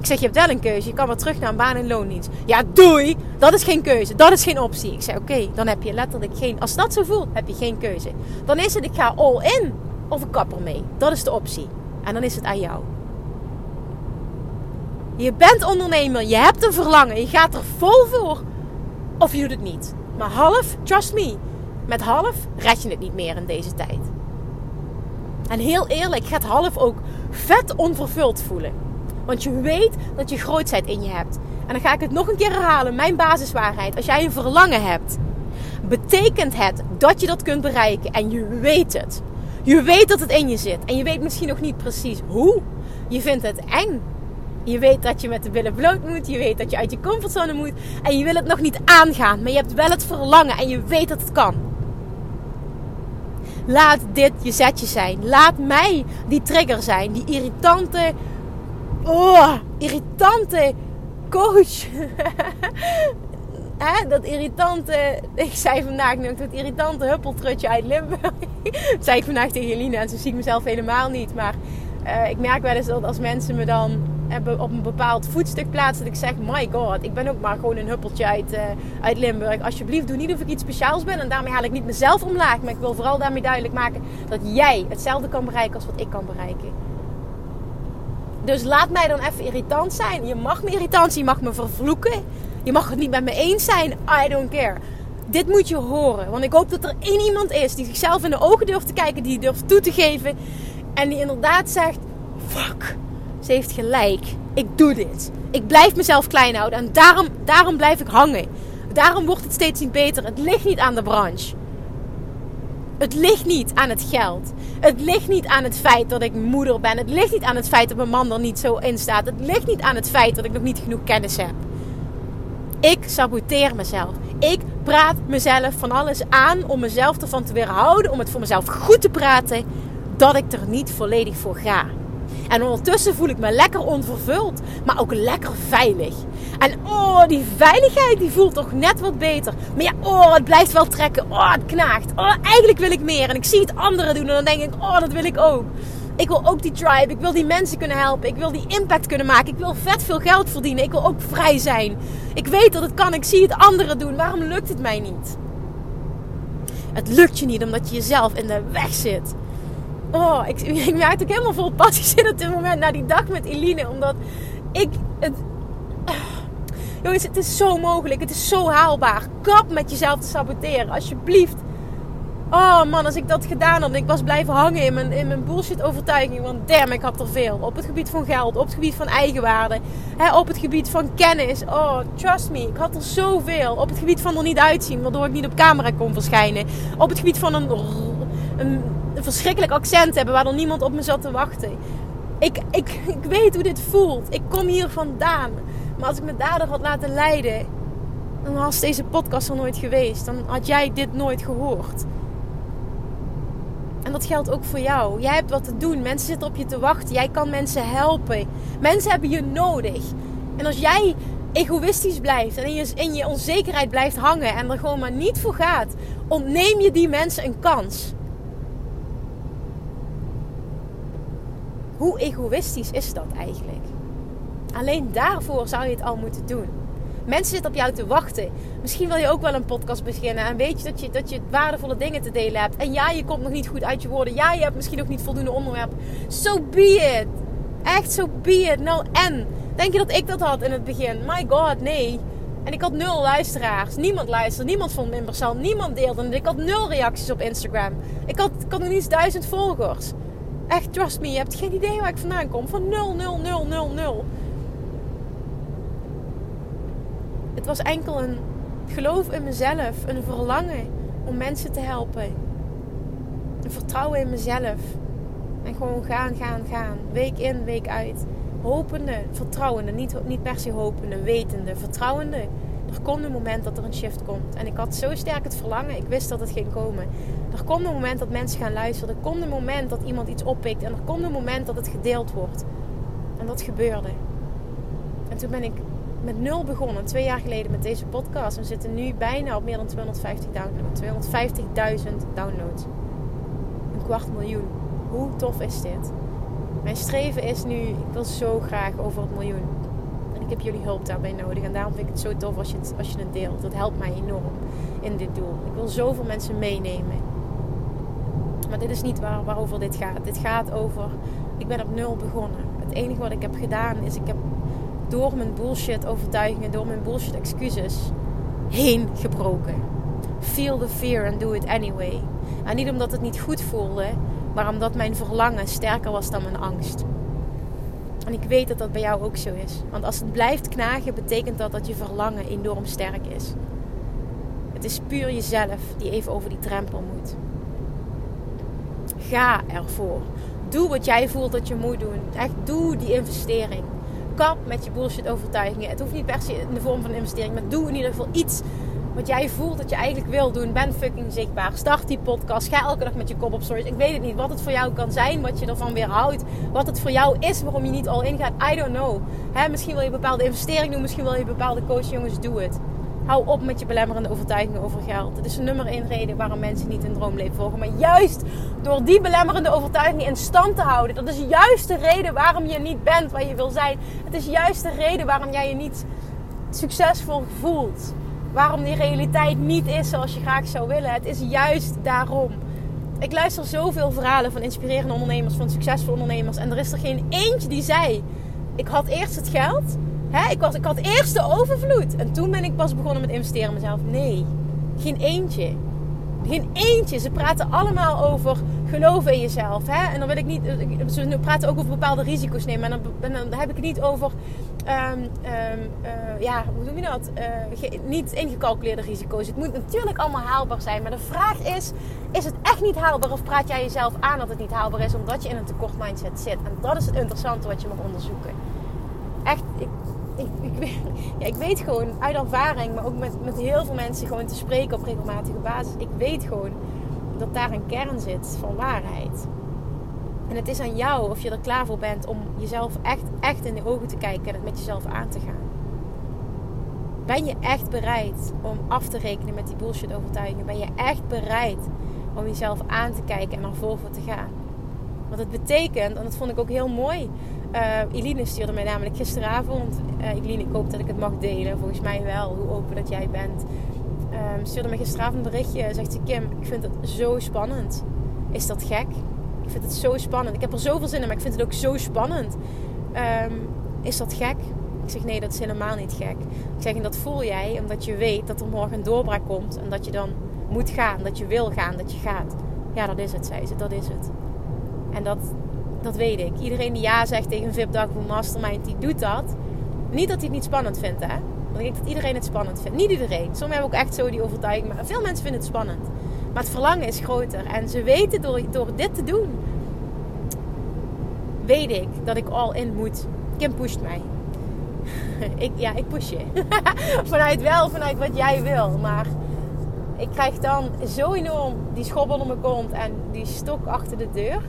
Ik zeg, je hebt wel een keuze. Je kan weer terug naar een baan in loondienst. Ja, doei. Dat is geen keuze. Dat is geen optie. Ik zeg, oké, dan heb je letterlijk geen... Als dat zo voelt, heb je geen keuze. Dan is het, ik ga all in of ik kap ermee. Dat is de optie. En dan is het aan jou. Je bent ondernemer. Je hebt een verlangen. Je gaat er vol voor. Of je doet het niet. Maar half, trust me. Met half red je het niet meer in deze tijd. En heel eerlijk, gaat half ook vet onvervuld voelen. Want je weet dat je grootheid in je hebt. En dan ga ik het nog een keer herhalen. Mijn basiswaarheid. Als jij een verlangen hebt, betekent het dat je dat kunt bereiken. En je weet het. Je weet dat het in je zit. En je weet misschien nog niet precies hoe. Je vindt het eng. Je weet dat je met de billen bloot moet. Je weet dat je uit je comfortzone moet. En je wil het nog niet aangaan. Maar je hebt wel het verlangen. En je weet dat het kan. Laat dit je zetje zijn. Laat mij die trigger zijn. Die irritante oh, irritante coach. Hè, dat irritante, ik zei vandaag nog, dat irritante huppeltrutje uit Limburg. dat zei ik vandaag tegen Jelina en zo zie ik mezelf helemaal niet. Maar uh, ik merk wel eens dat als mensen me dan hebben op een bepaald voetstuk plaatsen, dat ik zeg: My god, ik ben ook maar gewoon een huppeltje uit, uh, uit Limburg. Alsjeblieft, doe niet of ik iets speciaals ben. En daarmee haal ik niet mezelf omlaag. Maar ik wil vooral daarmee duidelijk maken dat jij hetzelfde kan bereiken als wat ik kan bereiken. Dus laat mij dan even irritant zijn. Je mag me irritant je mag me vervloeken. Je mag het niet met me eens zijn. I don't care. Dit moet je horen. Want ik hoop dat er één iemand is die zichzelf in de ogen durft te kijken. Die durft toe te geven. En die inderdaad zegt: Fuck, ze heeft gelijk. Ik doe dit. Ik blijf mezelf klein houden. En daarom, daarom blijf ik hangen. Daarom wordt het steeds niet beter. Het ligt niet aan de branche. Het ligt niet aan het geld. Het ligt niet aan het feit dat ik moeder ben. Het ligt niet aan het feit dat mijn man er niet zo in staat. Het ligt niet aan het feit dat ik nog niet genoeg kennis heb. Ik saboteer mezelf. Ik praat mezelf van alles aan om mezelf ervan te weerhouden, om het voor mezelf goed te praten, dat ik er niet volledig voor ga. En ondertussen voel ik me lekker onvervuld, maar ook lekker veilig. En oh, die veiligheid die voelt toch net wat beter. Maar ja, oh, het blijft wel trekken. Oh, het knaagt. Oh, eigenlijk wil ik meer. En ik zie het anderen doen en dan denk ik, oh, dat wil ik ook. Ik wil ook die tribe. Ik wil die mensen kunnen helpen. Ik wil die impact kunnen maken. Ik wil vet veel geld verdienen. Ik wil ook vrij zijn. Ik weet dat het kan. Ik zie het anderen doen. Waarom lukt het mij niet? Het lukt je niet omdat je jezelf in de weg zit. Oh, ik, ik merk ook helemaal vol passie zin op dit moment na die dag met Eline. Omdat ik het... Jongens, het is zo mogelijk. Het is zo haalbaar. Kap met jezelf te saboteren. Alsjeblieft. Oh man, als ik dat gedaan had ik was blijven hangen in mijn, in mijn bullshit overtuiging. Want damn, ik had er veel. Op het gebied van geld, op het gebied van eigenwaarde. Hè, op het gebied van kennis. Oh, trust me, ik had er zoveel. Op het gebied van er niet uitzien, waardoor ik niet op camera kon verschijnen. Op het gebied van een, een, een verschrikkelijk accent hebben waar er niemand op me zat te wachten. Ik, ik, ik weet hoe dit voelt. Ik kom hier vandaan. Maar als ik me daardoor had laten leiden, dan was deze podcast er nooit geweest. Dan had jij dit nooit gehoord. En dat geldt ook voor jou. Jij hebt wat te doen. Mensen zitten op je te wachten. Jij kan mensen helpen. Mensen hebben je nodig. En als jij egoïstisch blijft en in je, in je onzekerheid blijft hangen en er gewoon maar niet voor gaat, ontneem je die mensen een kans. Hoe egoïstisch is dat eigenlijk? Alleen daarvoor zou je het al moeten doen. Mensen zitten op jou te wachten. Misschien wil je ook wel een podcast beginnen. En weet je dat je, dat je waardevolle dingen te delen hebt. En ja, je komt nog niet goed uit je woorden. Ja, je hebt misschien nog niet voldoende onderwerp. So be it. Echt, so be it. Nou, en? Denk je dat ik dat had in het begin? My god, nee. En ik had nul luisteraars. Niemand luisterde. Niemand vond me interessant. Niemand deelde. En ik had nul reacties op Instagram. Ik had, ik had nog niet eens duizend volgers. Echt, trust me. Je hebt geen idee waar ik vandaan kom. Van 0, 0, 0, 0, 0. Het was enkel een geloof in mezelf, een verlangen om mensen te helpen. Een vertrouwen in mezelf. En gewoon gaan, gaan, gaan. Week in, week uit. Hopende, vertrouwende. Niet, niet per se hopende, wetende, vertrouwende. Er komt een moment dat er een shift komt. En ik had zo sterk het verlangen. Ik wist dat het ging komen. Er komt een moment dat mensen gaan luisteren. Er komt een moment dat iemand iets oppikt. En er komt een moment dat het gedeeld wordt. En dat gebeurde. En toen ben ik met nul begonnen, twee jaar geleden met deze podcast. We zitten nu bijna op meer dan 250 downloads. 250.000 downloads. Een kwart miljoen. Hoe tof is dit? Mijn streven is nu, ik wil zo graag over het miljoen. En ik heb jullie hulp daarbij nodig. En daarom vind ik het zo tof als je het, als je het deelt. Dat helpt mij enorm in dit doel. Ik wil zoveel mensen meenemen. Maar dit is niet waar, waarover dit gaat. Dit gaat over, ik ben op nul begonnen. Het enige wat ik heb gedaan is, ik heb door mijn bullshit overtuigingen, door mijn bullshit excuses heen gebroken. Feel the fear and do it anyway. En niet omdat het niet goed voelde, maar omdat mijn verlangen sterker was dan mijn angst. En ik weet dat dat bij jou ook zo is. Want als het blijft knagen, betekent dat dat je verlangen enorm sterk is. Het is puur jezelf die even over die drempel moet. Ga ervoor. Doe wat jij voelt dat je moet doen. Echt doe die investering kap met je bullshit overtuigingen. Het hoeft niet per se in de vorm van investering, maar doe in ieder geval iets wat jij voelt dat je eigenlijk wil doen. Ben fucking zichtbaar. Start die podcast. Ga elke dag met je kop op stories. Ik weet het niet wat het voor jou kan zijn. Wat je ervan weer houdt. Wat het voor jou is. Waarom je niet al ingaat. I don't know. Misschien wil je een bepaalde investering doen. Misschien wil je een bepaalde coach. Jongens, doe het. Hou op met je belemmerende overtuigingen over geld. Het is de nummer één reden waarom mensen niet hun droomleven volgen. Maar juist door die belemmerende overtuigingen in stand te houden. Dat is juist de reden waarom je niet bent waar je wil zijn. Het is juist de reden waarom jij je niet succesvol voelt. Waarom die realiteit niet is zoals je graag zou willen. Het is juist daarom. Ik luister zoveel verhalen van inspirerende ondernemers, van succesvolle ondernemers. En er is er geen eentje die zei: Ik had eerst het geld. Ik, was, ik had eerst de overvloed. En toen ben ik pas begonnen met investeren in mezelf. Nee, geen eentje. Geen eentje. Ze praten allemaal over geloven in jezelf. Hè? En dan wil ik niet. Ze praten ook over bepaalde risico's nemen. En dan, dan heb ik het niet over. Um, ja, hoe noem je dat? Uh, niet ingecalculeerde risico's. Het moet natuurlijk allemaal haalbaar zijn. Maar de vraag is: is het echt niet haalbaar? Of praat jij jezelf aan dat het niet haalbaar is omdat je in een tekort mindset zit? En dat is het interessante wat je mag onderzoeken. Echt, ik, ik, ja, ik weet gewoon uit ervaring, maar ook met, met heel veel mensen gewoon te spreken op regelmatige basis. Ik weet gewoon dat daar een kern zit van waarheid. En het is aan jou of je er klaar voor bent om jezelf echt, echt in de ogen te kijken en het met jezelf aan te gaan. Ben je echt bereid om af te rekenen met die bullshit overtuigingen? Ben je echt bereid om jezelf aan te kijken en naar voren te gaan? Want het betekent, en dat vond ik ook heel mooi. Uh, Eline stuurde mij namelijk gisteravond. Uh, Eline, ik hoop dat ik het mag delen. Volgens mij wel, hoe open dat jij bent. Um, stuurde me gisteravond een berichtje. Zegt ze: Kim, ik vind het zo spannend. Is dat gek? Ik vind het zo spannend. Ik heb er zoveel zin in, maar ik vind het ook zo spannend. Um, is dat gek? Ik zeg: Nee, dat is helemaal niet gek. Ik zeg: En dat voel jij omdat je weet dat er morgen een doorbraak komt. En dat je dan moet gaan. Dat je wil gaan. Dat je gaat. Ja, dat is het, zei ze. Dat is het. En dat, dat weet ik. Iedereen die ja zegt tegen een VIP-dag voor Mastermind, die doet dat. Niet dat hij het niet spannend vindt, hè. Want ik denk dat iedereen het spannend vindt. Niet iedereen. Sommigen hebben ook echt zo die overtuiging. Maar veel mensen vinden het spannend. Maar het verlangen is groter. En ze weten door, door dit te doen, weet ik dat ik all in moet. Kim pusht mij. ik, ja, ik push je. vanuit wel, vanuit wat jij wil. Maar ik krijg dan zo enorm die schop onder mijn kont en die stok achter de deur.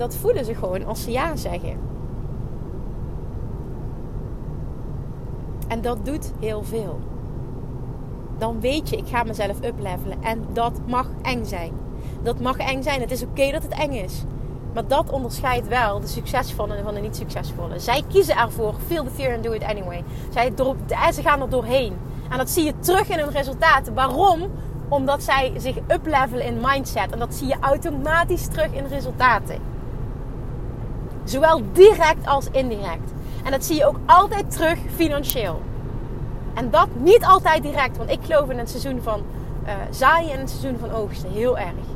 Dat voelen ze gewoon als ze ja zeggen. En dat doet heel veel. Dan weet je, ik ga mezelf uplevelen. En dat mag eng zijn. Dat mag eng zijn. Het is oké dat het eng is. Maar dat onderscheidt wel de succesvolle van de niet succesvolle. Zij kiezen ervoor. Feel the fear and do it anyway. Zij, ze gaan er doorheen. En dat zie je terug in hun resultaten. Waarom? Omdat zij zich uplevelen in mindset. En dat zie je automatisch terug in resultaten. Zowel direct als indirect. En dat zie je ook altijd terug financieel. En dat niet altijd direct, want ik geloof in het seizoen van uh, zaaien en het seizoen van oogsten heel erg.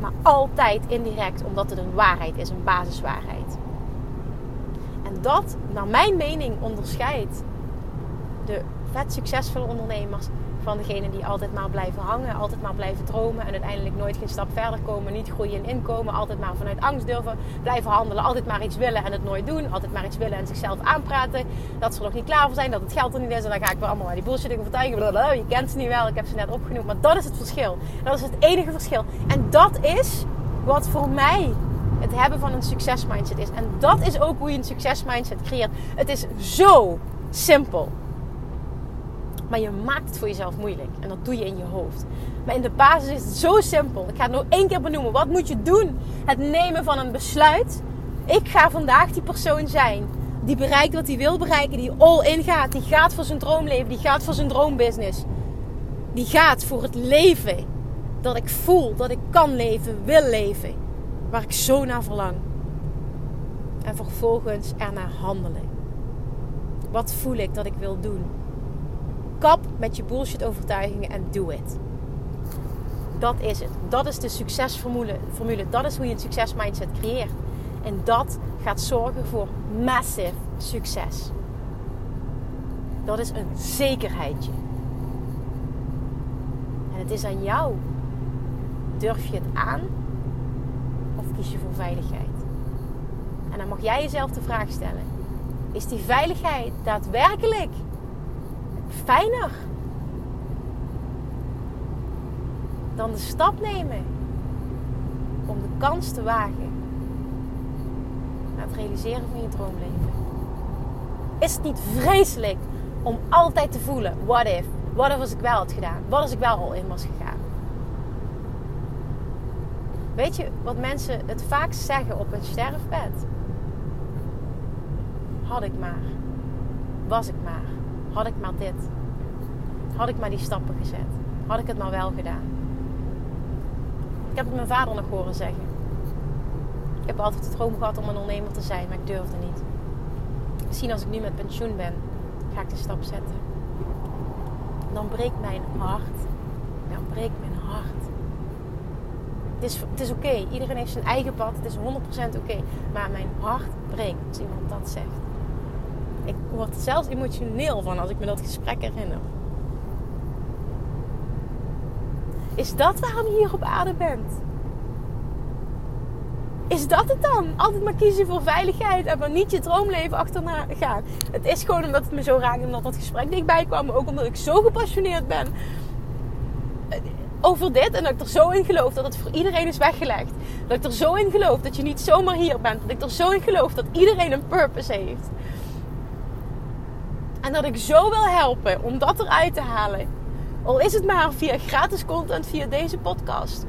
Maar altijd indirect, omdat het een waarheid is, een basiswaarheid. En dat, naar mijn mening, onderscheidt de vet succesvolle ondernemers van degene die altijd maar blijven hangen, altijd maar blijven dromen en uiteindelijk nooit geen stap verder komen, niet groeien in inkomen, altijd maar vanuit angst durven blijven handelen, altijd maar iets willen en het nooit doen, altijd maar iets willen en zichzelf aanpraten, dat ze er nog niet klaar voor zijn, dat het geld er niet is en dan ga ik weer allemaal die bullshit overtuigen. Je kent ze niet wel, ik heb ze net opgenoemd, maar dat is het verschil. Dat is het enige verschil. En dat is wat voor mij het hebben van een succesmindset is. En dat is ook hoe je een succesmindset creëert. Het is zo simpel. Maar je maakt het voor jezelf moeilijk. En dat doe je in je hoofd. Maar in de basis is het zo simpel. Ik ga het nog één keer benoemen. Wat moet je doen? Het nemen van een besluit. Ik ga vandaag die persoon zijn. Die bereikt wat hij wil bereiken. Die all in gaat. Die gaat voor zijn droomleven. Die gaat voor zijn droombusiness. Die gaat voor het leven. Dat ik voel dat ik kan leven, wil leven. Waar ik zo naar verlang. En vervolgens ernaar handelen. Wat voel ik dat ik wil doen? Kap met je bullshit overtuigingen en doe het. Dat is het. Dat is de succesformule. Formule. Dat is hoe je een succesmindset creëert. En dat gaat zorgen voor massive succes. Dat is een zekerheidje. En het is aan jou. Durf je het aan of kies je voor veiligheid? En dan mag jij jezelf de vraag stellen: is die veiligheid daadwerkelijk fijner dan de stap nemen om de kans te wagen naar het realiseren van je droomleven. Is het niet vreselijk om altijd te voelen: what if? Wat als ik wel had gedaan? Wat als ik wel al in was gegaan? Weet je wat mensen het vaak zeggen op hun sterfbed? Had ik maar. Was ik maar. Had ik maar dit. Had ik maar die stappen gezet. Had ik het maar wel gedaan. Ik heb het mijn vader nog horen zeggen. Ik heb altijd de droom gehad om een ondernemer te zijn, maar ik durfde niet. Misschien als ik nu met pensioen ben, ga ik de stap zetten. Dan breekt mijn hart. Dan breekt mijn hart. Het is, het is oké. Iedereen heeft zijn eigen pad. Het is 100% oké. Maar mijn hart breekt als iemand dat zegt. Ik word zelfs emotioneel van als ik me dat gesprek herinner. Is dat waarom je hier op aarde bent? Is dat het dan? Altijd maar kiezen voor veiligheid en maar niet je droomleven achterna gaan. Het is gewoon omdat het me zo raakt omdat dat gesprek dichtbij kwam. Maar ook omdat ik zo gepassioneerd ben over dit. En dat ik er zo in geloof dat het voor iedereen is weggelegd. Dat ik er zo in geloof dat je niet zomaar hier bent. Dat ik er zo in geloof dat iedereen een purpose heeft. En dat ik zo wil helpen om dat eruit te halen. Al is het maar via gratis content via deze podcast.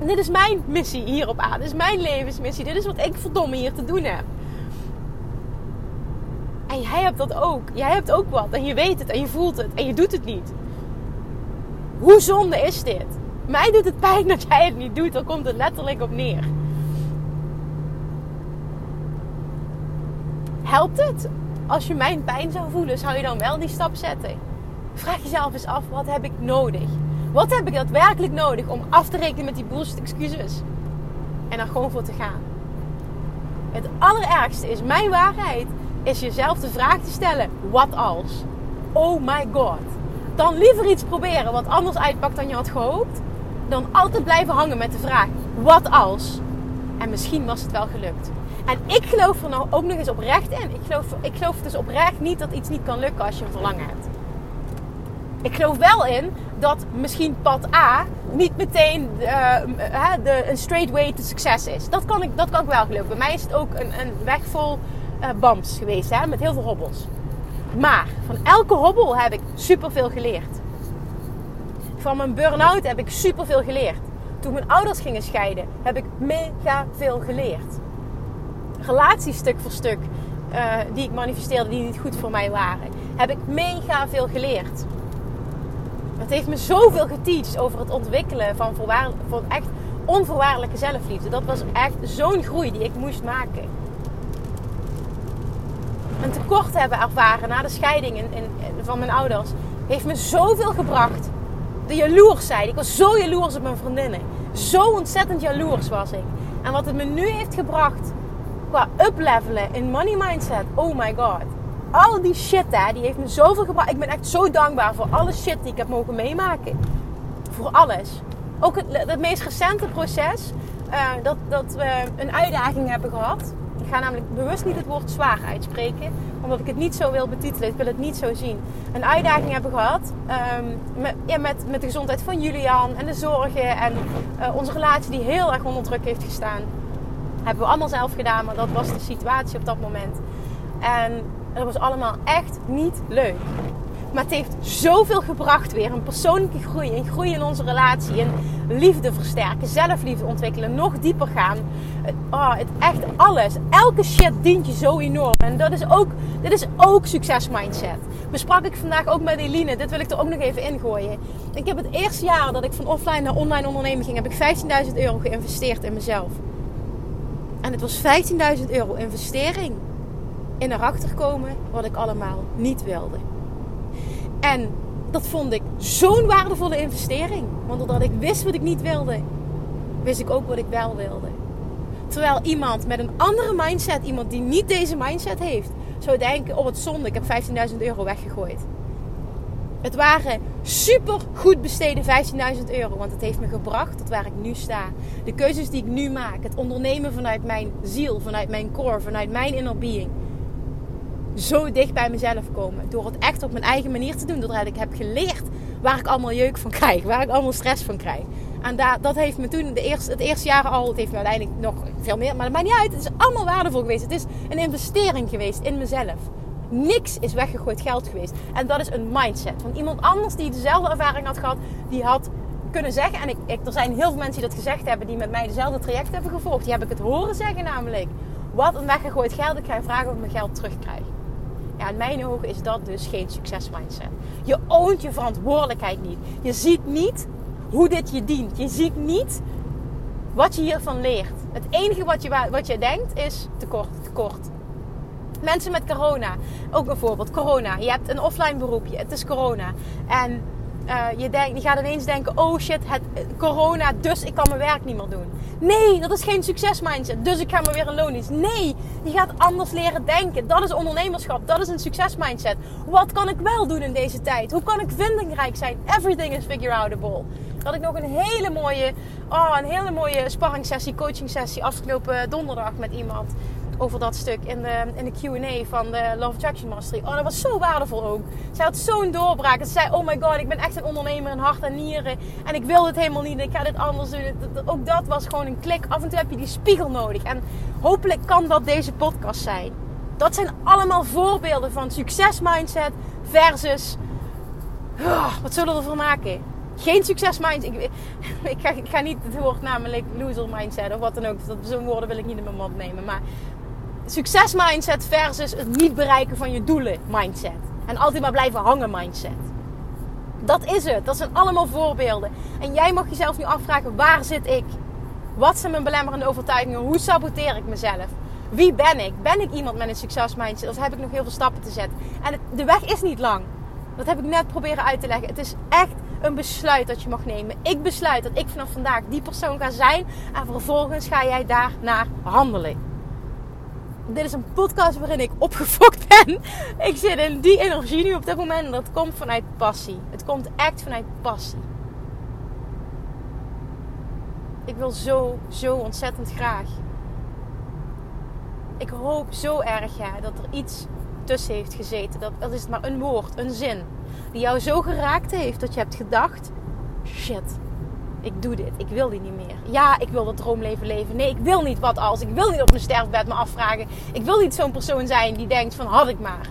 En dit is mijn missie hier op aarde. Dit is mijn levensmissie. Dit is wat ik verdomme hier te doen heb. En jij hebt dat ook. Jij hebt ook wat. En je weet het en je voelt het. En je doet het niet. Hoe zonde is dit? Mij doet het pijn dat jij het niet doet. Dan komt het letterlijk op neer. Helpt het? Als je mijn pijn zou voelen, zou je dan wel die stap zetten? Vraag jezelf eens af, wat heb ik nodig? Wat heb ik daadwerkelijk nodig om af te rekenen met die bullshit excuses? En er gewoon voor te gaan. Het allerergste is, mijn waarheid, is jezelf de vraag te stellen, wat als? Oh my god. Dan liever iets proberen wat anders uitpakt dan je had gehoopt. Dan altijd blijven hangen met de vraag, wat als? En misschien was het wel gelukt. En ik geloof er nou ook nog eens oprecht in. Ik geloof, ik geloof dus oprecht niet dat iets niet kan lukken als je een verlangen hebt. Ik geloof wel in dat misschien pad A niet meteen uh, de, een straight way to succes is. Dat kan ik, dat kan ik wel geloven. Bij mij is het ook een, een weg vol uh, bams geweest, hè, met heel veel hobbels. Maar van elke hobbel heb ik superveel geleerd. Van mijn burn-out heb ik superveel geleerd. Toen mijn ouders gingen scheiden, heb ik mega veel geleerd. Relaties stuk voor stuk uh, die ik manifesteerde, die niet goed voor mij waren, heb ik mega veel geleerd. Het heeft me zoveel geteacht over het ontwikkelen van, van echt onvoorwaardelijke zelfliefde. Dat was echt zo'n groei die ik moest maken. Een tekort hebben ervaren na de scheiding in, in, van mijn ouders heeft me zoveel gebracht. De jaloersheid. Ik was zo jaloers op mijn vriendinnen. Zo ontzettend jaloers was ik. En wat het me nu heeft gebracht qua uplevelen in money mindset. Oh my god al die shit hè, die heeft me zoveel gebracht. Ik ben echt zo dankbaar voor alle shit die ik heb mogen meemaken. Voor alles. Ook het, het meest recente proces, uh, dat, dat we een uitdaging hebben gehad. Ik ga namelijk bewust niet het woord zwaar uitspreken, omdat ik het niet zo wil betitelen. Ik wil het niet zo zien. Een uitdaging hebben gehad um, met, ja, met, met de gezondheid van Julian en de zorgen en uh, onze relatie die heel erg onder druk heeft gestaan. Hebben we allemaal zelf gedaan, maar dat was de situatie op dat moment. En dat was allemaal echt niet leuk. Maar het heeft zoveel gebracht weer. Een persoonlijke groei, een groei in onze relatie, een liefde versterken, zelfliefde ontwikkelen, nog dieper gaan. Oh, het echt alles. Elke shit dient je zo enorm. En dat is ook, dit is ook succes mindset. Besprak ik vandaag ook met Eline. Dit wil ik er ook nog even ingooien. Ik heb het eerste jaar dat ik van offline naar online ondernemen ging, heb ik 15.000 euro geïnvesteerd in mezelf. En het was 15.000 euro investering in erachter komen wat ik allemaal niet wilde. En dat vond ik zo'n waardevolle investering. Want doordat ik wist wat ik niet wilde, wist ik ook wat ik wel wilde. Terwijl iemand met een andere mindset, iemand die niet deze mindset heeft, zou denken: Oh, wat zonde, ik heb 15.000 euro weggegooid. Het waren super goed besteden 15.000 euro, want het heeft me gebracht tot waar ik nu sta. De keuzes die ik nu maak, het ondernemen vanuit mijn ziel, vanuit mijn core, vanuit mijn inner being zo dicht bij mezelf komen. Door het echt op mijn eigen manier te doen. Doordat ik heb geleerd waar ik allemaal jeuk van krijg. Waar ik allemaal stress van krijg. En dat, dat heeft me toen de eerste, het eerste jaar al, het heeft me uiteindelijk nog veel meer, maar dat maakt niet uit. Het is allemaal waardevol geweest. Het is een investering geweest in mezelf. Niks is weggegooid geld geweest. En dat is een mindset. Van iemand anders die dezelfde ervaring had gehad, die had kunnen zeggen. En ik, ik, er zijn heel veel mensen die dat gezegd hebben, die met mij dezelfde traject hebben gevolgd. Die heb ik het horen zeggen namelijk. Wat een weggegooid geld. Ik ga vragen of ik mijn geld terugkrijg. Ja, in mijn ogen is dat dus geen succesmindset. Je oont je verantwoordelijkheid niet. Je ziet niet hoe dit je dient. Je ziet niet wat je hiervan leert. Het enige wat je, wat je denkt is tekort, tekort. Mensen met corona, ook een voorbeeld, corona. Je hebt een offline beroepje, het is corona. En uh, je, denkt, je gaat ineens denken, oh shit, het, corona, dus ik kan mijn werk niet meer doen. Nee, dat is geen succesmindset, dus ik ga maar weer een loondienst. Nee, je gaat anders leren denken. Dat is ondernemerschap, dat is een succesmindset. Wat kan ik wel doen in deze tijd? Hoe kan ik vindingrijk zijn? Everything is figure outable. Had ik nog een hele mooie, oh, een hele mooie sparringssessie, coaching sessie afgelopen donderdag met iemand over dat stuk in de, in de Q&A van de Love Attraction Mastery. Oh, dat was zo waardevol ook. Zij had zo'n doorbraak. Ze zei, oh my god, ik ben echt een ondernemer in hart en nieren. En ik wil dit helemaal niet. Ik ga dit anders doen. Ook dat was gewoon een klik. Af en toe heb je die spiegel nodig. En hopelijk kan dat deze podcast zijn. Dat zijn allemaal voorbeelden van succesmindset versus... Oh, wat zullen we ervan maken? Geen succesmindset. Ik, ik, ik ga niet het woord namelijk loser mindset of wat dan ook. Zo'n woorden wil ik niet in mijn mond nemen. Maar succes mindset versus het niet bereiken van je doelen mindset. En altijd maar blijven hangen mindset. Dat is het. Dat zijn allemaal voorbeelden. En jij mag jezelf nu afvragen: waar zit ik? Wat zijn mijn belemmerende overtuigingen? Hoe saboteer ik mezelf? Wie ben ik? Ben ik iemand met een succes mindset? Of heb ik nog heel veel stappen te zetten? En de weg is niet lang. Dat heb ik net proberen uit te leggen. Het is echt een besluit dat je mag nemen. Ik besluit dat ik vanaf vandaag die persoon ga zijn. En vervolgens ga jij daar naar handelen dit is een podcast waarin ik opgefokt ben. Ik zit in die energie nu op dit moment. En dat komt vanuit passie. Het komt echt vanuit passie. Ik wil zo, zo ontzettend graag. Ik hoop zo erg ja, dat er iets tussen heeft gezeten. Dat, dat is maar een woord, een zin. Die jou zo geraakt heeft dat je hebt gedacht: shit, ik doe dit. Ik wil die niet meer. Ja, ik wil dat droomleven leven. Nee, ik wil niet wat als. Ik wil niet op mijn sterfbed me afvragen. Ik wil niet zo'n persoon zijn die denkt van had ik maar.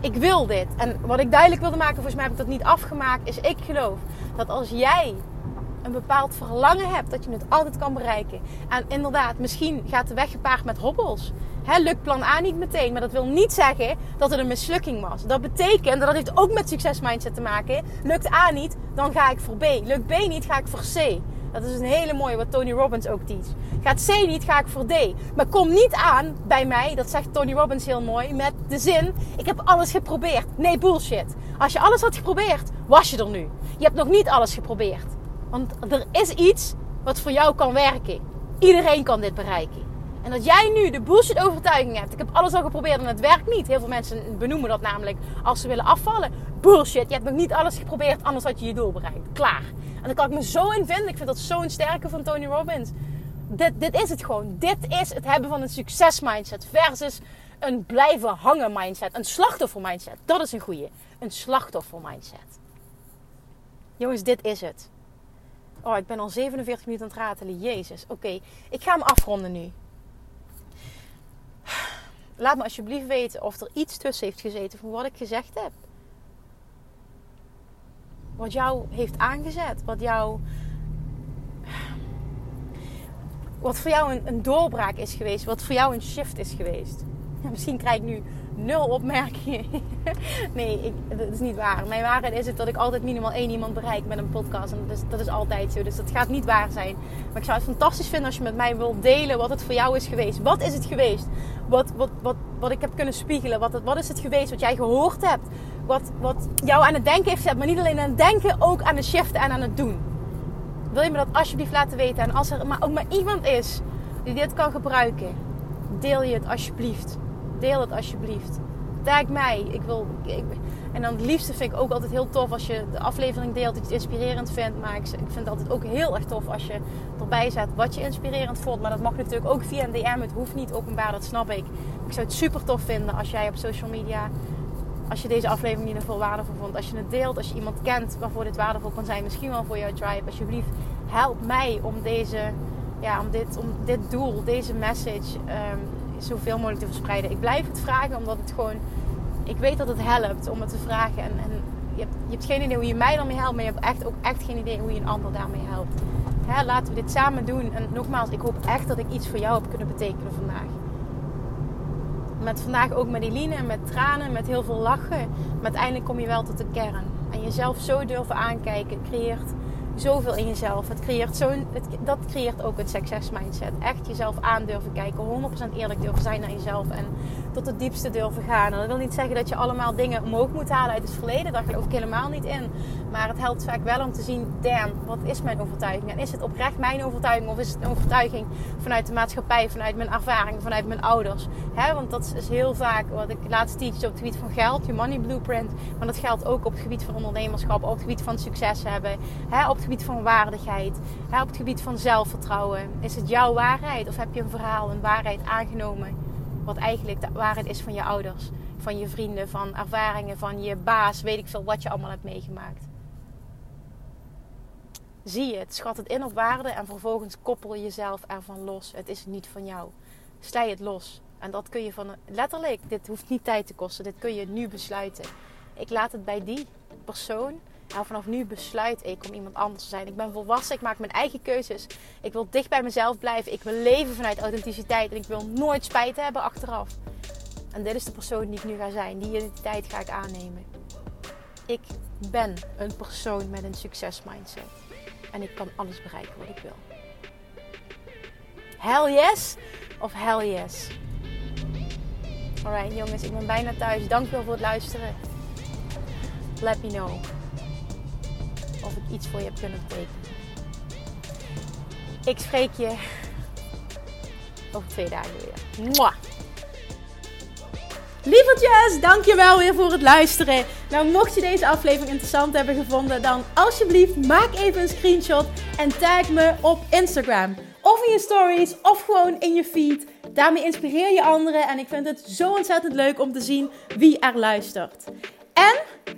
Ik wil dit. En wat ik duidelijk wilde maken, volgens mij heb ik dat niet afgemaakt, is ik geloof dat als jij een bepaald verlangen hebt, dat je het altijd kan bereiken. En inderdaad, misschien gaat de weg gepaard met hobbels. He, lukt plan A niet meteen, maar dat wil niet zeggen dat het een mislukking was. Dat betekent, dat dat heeft ook met succesmindset te maken. Lukt A niet, dan ga ik voor B. Lukt B niet, ga ik voor C. Dat is een hele mooie wat Tony Robbins ook teach. Gaat C niet, ga ik voor D. Maar kom niet aan bij mij, dat zegt Tony Robbins heel mooi, met de zin: Ik heb alles geprobeerd. Nee, bullshit. Als je alles had geprobeerd, was je er nu. Je hebt nog niet alles geprobeerd. Want er is iets wat voor jou kan werken. Iedereen kan dit bereiken. En dat jij nu de bullshit overtuiging hebt. Ik heb alles al geprobeerd en het werkt niet. Heel veel mensen benoemen dat namelijk als ze willen afvallen. Bullshit, je hebt nog niet alles geprobeerd, anders had je je doel bereikt. Klaar. En daar kan ik me zo in vinden. Ik vind dat zo'n sterke van Tony Robbins. Dit, dit is het gewoon. Dit is het hebben van een succes mindset versus een blijven hangen mindset. Een slachtoffer mindset. Dat is een goede. Een slachtoffer mindset. Jongens, dit is het. Oh, ik ben al 47 minuten aan het ratelen. Jezus. Oké, ik ga hem afronden nu. Laat me alsjeblieft weten of er iets tussen heeft gezeten van wat ik gezegd heb. Wat jou heeft aangezet. Wat jou. Wat voor jou een, een doorbraak is geweest. Wat voor jou een shift is geweest. Misschien krijg ik nu nul opmerkingen. nee, ik, dat is niet waar. Mijn waarheid is het dat ik altijd minimaal één iemand bereik met een podcast. En dat is, dat is altijd zo. Dus dat gaat niet waar zijn. Maar ik zou het fantastisch vinden als je met mij wilt delen wat het voor jou is geweest. Wat is het geweest? Wat, wat, wat, wat ik heb kunnen spiegelen? Wat, wat is het geweest wat jij gehoord hebt? Wat, wat jou aan het denken heeft gezet. Maar niet alleen aan het denken, ook aan het shiften en aan het doen. Wil je me dat alsjeblieft laten weten? En als er maar ook maar iemand is die dit kan gebruiken, deel je het alsjeblieft. Deel het alsjeblieft. Tag mij. Ik wil, ik, En dan het liefste vind ik ook altijd heel tof als je de aflevering deelt, iets inspirerend vindt. Maar ik, ik vind het altijd ook heel erg tof als je erbij zet wat je inspirerend vond. Maar dat mag natuurlijk ook via een DM. Het hoeft niet openbaar, dat snap ik. Ik zou het super tof vinden als jij op social media, als je deze aflevering in ieder geval waardevol vond. Als je het deelt, als je iemand kent waarvoor dit waardevol kan zijn. Misschien wel voor jouw tribe. Alsjeblieft, help mij om deze, ja, om dit, om dit doel, deze message um, zoveel mogelijk te verspreiden. Ik blijf het vragen omdat het gewoon ik weet dat het helpt om het te vragen. En, en je, hebt, je, hebt, geen idee hoe je mij daarmee helpt, maar je hebt echt ook echt geen idee hoe je een ander daarmee helpt. Hè, laten we dit samen doen. En nogmaals, ik hoop echt dat ik iets voor jou heb kunnen betekenen vandaag. Met vandaag ook met Eline, met tranen, met heel veel lachen. Maar uiteindelijk kom je wel tot de kern. En jezelf zo durven aankijken creëert zoveel in jezelf. Het creëert zo, het, dat creëert ook het succes mindset. Echt jezelf aan durven kijken. 100% eerlijk durven zijn naar jezelf. En tot het diepste durven gaan. En dat wil niet zeggen dat je allemaal dingen omhoog moet halen uit het verleden. Daar geloof ik helemaal niet in. Maar het helpt vaak wel om te zien, damn, wat is mijn overtuiging? En is het oprecht mijn overtuiging? Of is het een overtuiging vanuit de maatschappij, vanuit mijn ervaring, vanuit mijn ouders? Want dat is heel vaak wat ik laatst teach op het gebied van geld, je money blueprint. Maar dat geldt ook op het gebied van ondernemerschap, op het gebied van succes hebben. He, op het gebied van waardigheid, he, op het gebied van zelfvertrouwen. Is het jouw waarheid? Of heb je een verhaal, een waarheid aangenomen? Wat eigenlijk de waarheid is van je ouders, van je vrienden, van ervaringen, van je baas, weet ik veel wat je allemaal hebt meegemaakt. Zie je het, schat het in op waarde en vervolgens koppel jezelf ervan los. Het is niet van jou. Slij het los. En dat kun je van letterlijk, dit hoeft niet tijd te kosten. Dit kun je nu besluiten. Ik laat het bij die persoon. En vanaf nu besluit ik om iemand anders te zijn. Ik ben volwassen, ik maak mijn eigen keuzes. Ik wil dicht bij mezelf blijven. Ik wil leven vanuit authenticiteit. En ik wil nooit spijt hebben achteraf. En dit is de persoon die ik nu ga zijn. Die identiteit ga ik aannemen. Ik ben een persoon met een succesmindset. En ik kan alles bereiken wat ik wil. Hell yes of hell yes? Alright jongens, ik ben bijna thuis. Dankjewel voor het luisteren. Let me know iets voor je heb kunnen betekenen. Ik spreek je over twee dagen weer. Mwah! Lievertjes, dankjewel weer voor het luisteren. Nou, mocht je deze aflevering interessant hebben gevonden, dan alsjeblieft maak even een screenshot en tag me op Instagram. Of in je stories, of gewoon in je feed. Daarmee inspireer je anderen en ik vind het zo ontzettend leuk om te zien wie er luistert. En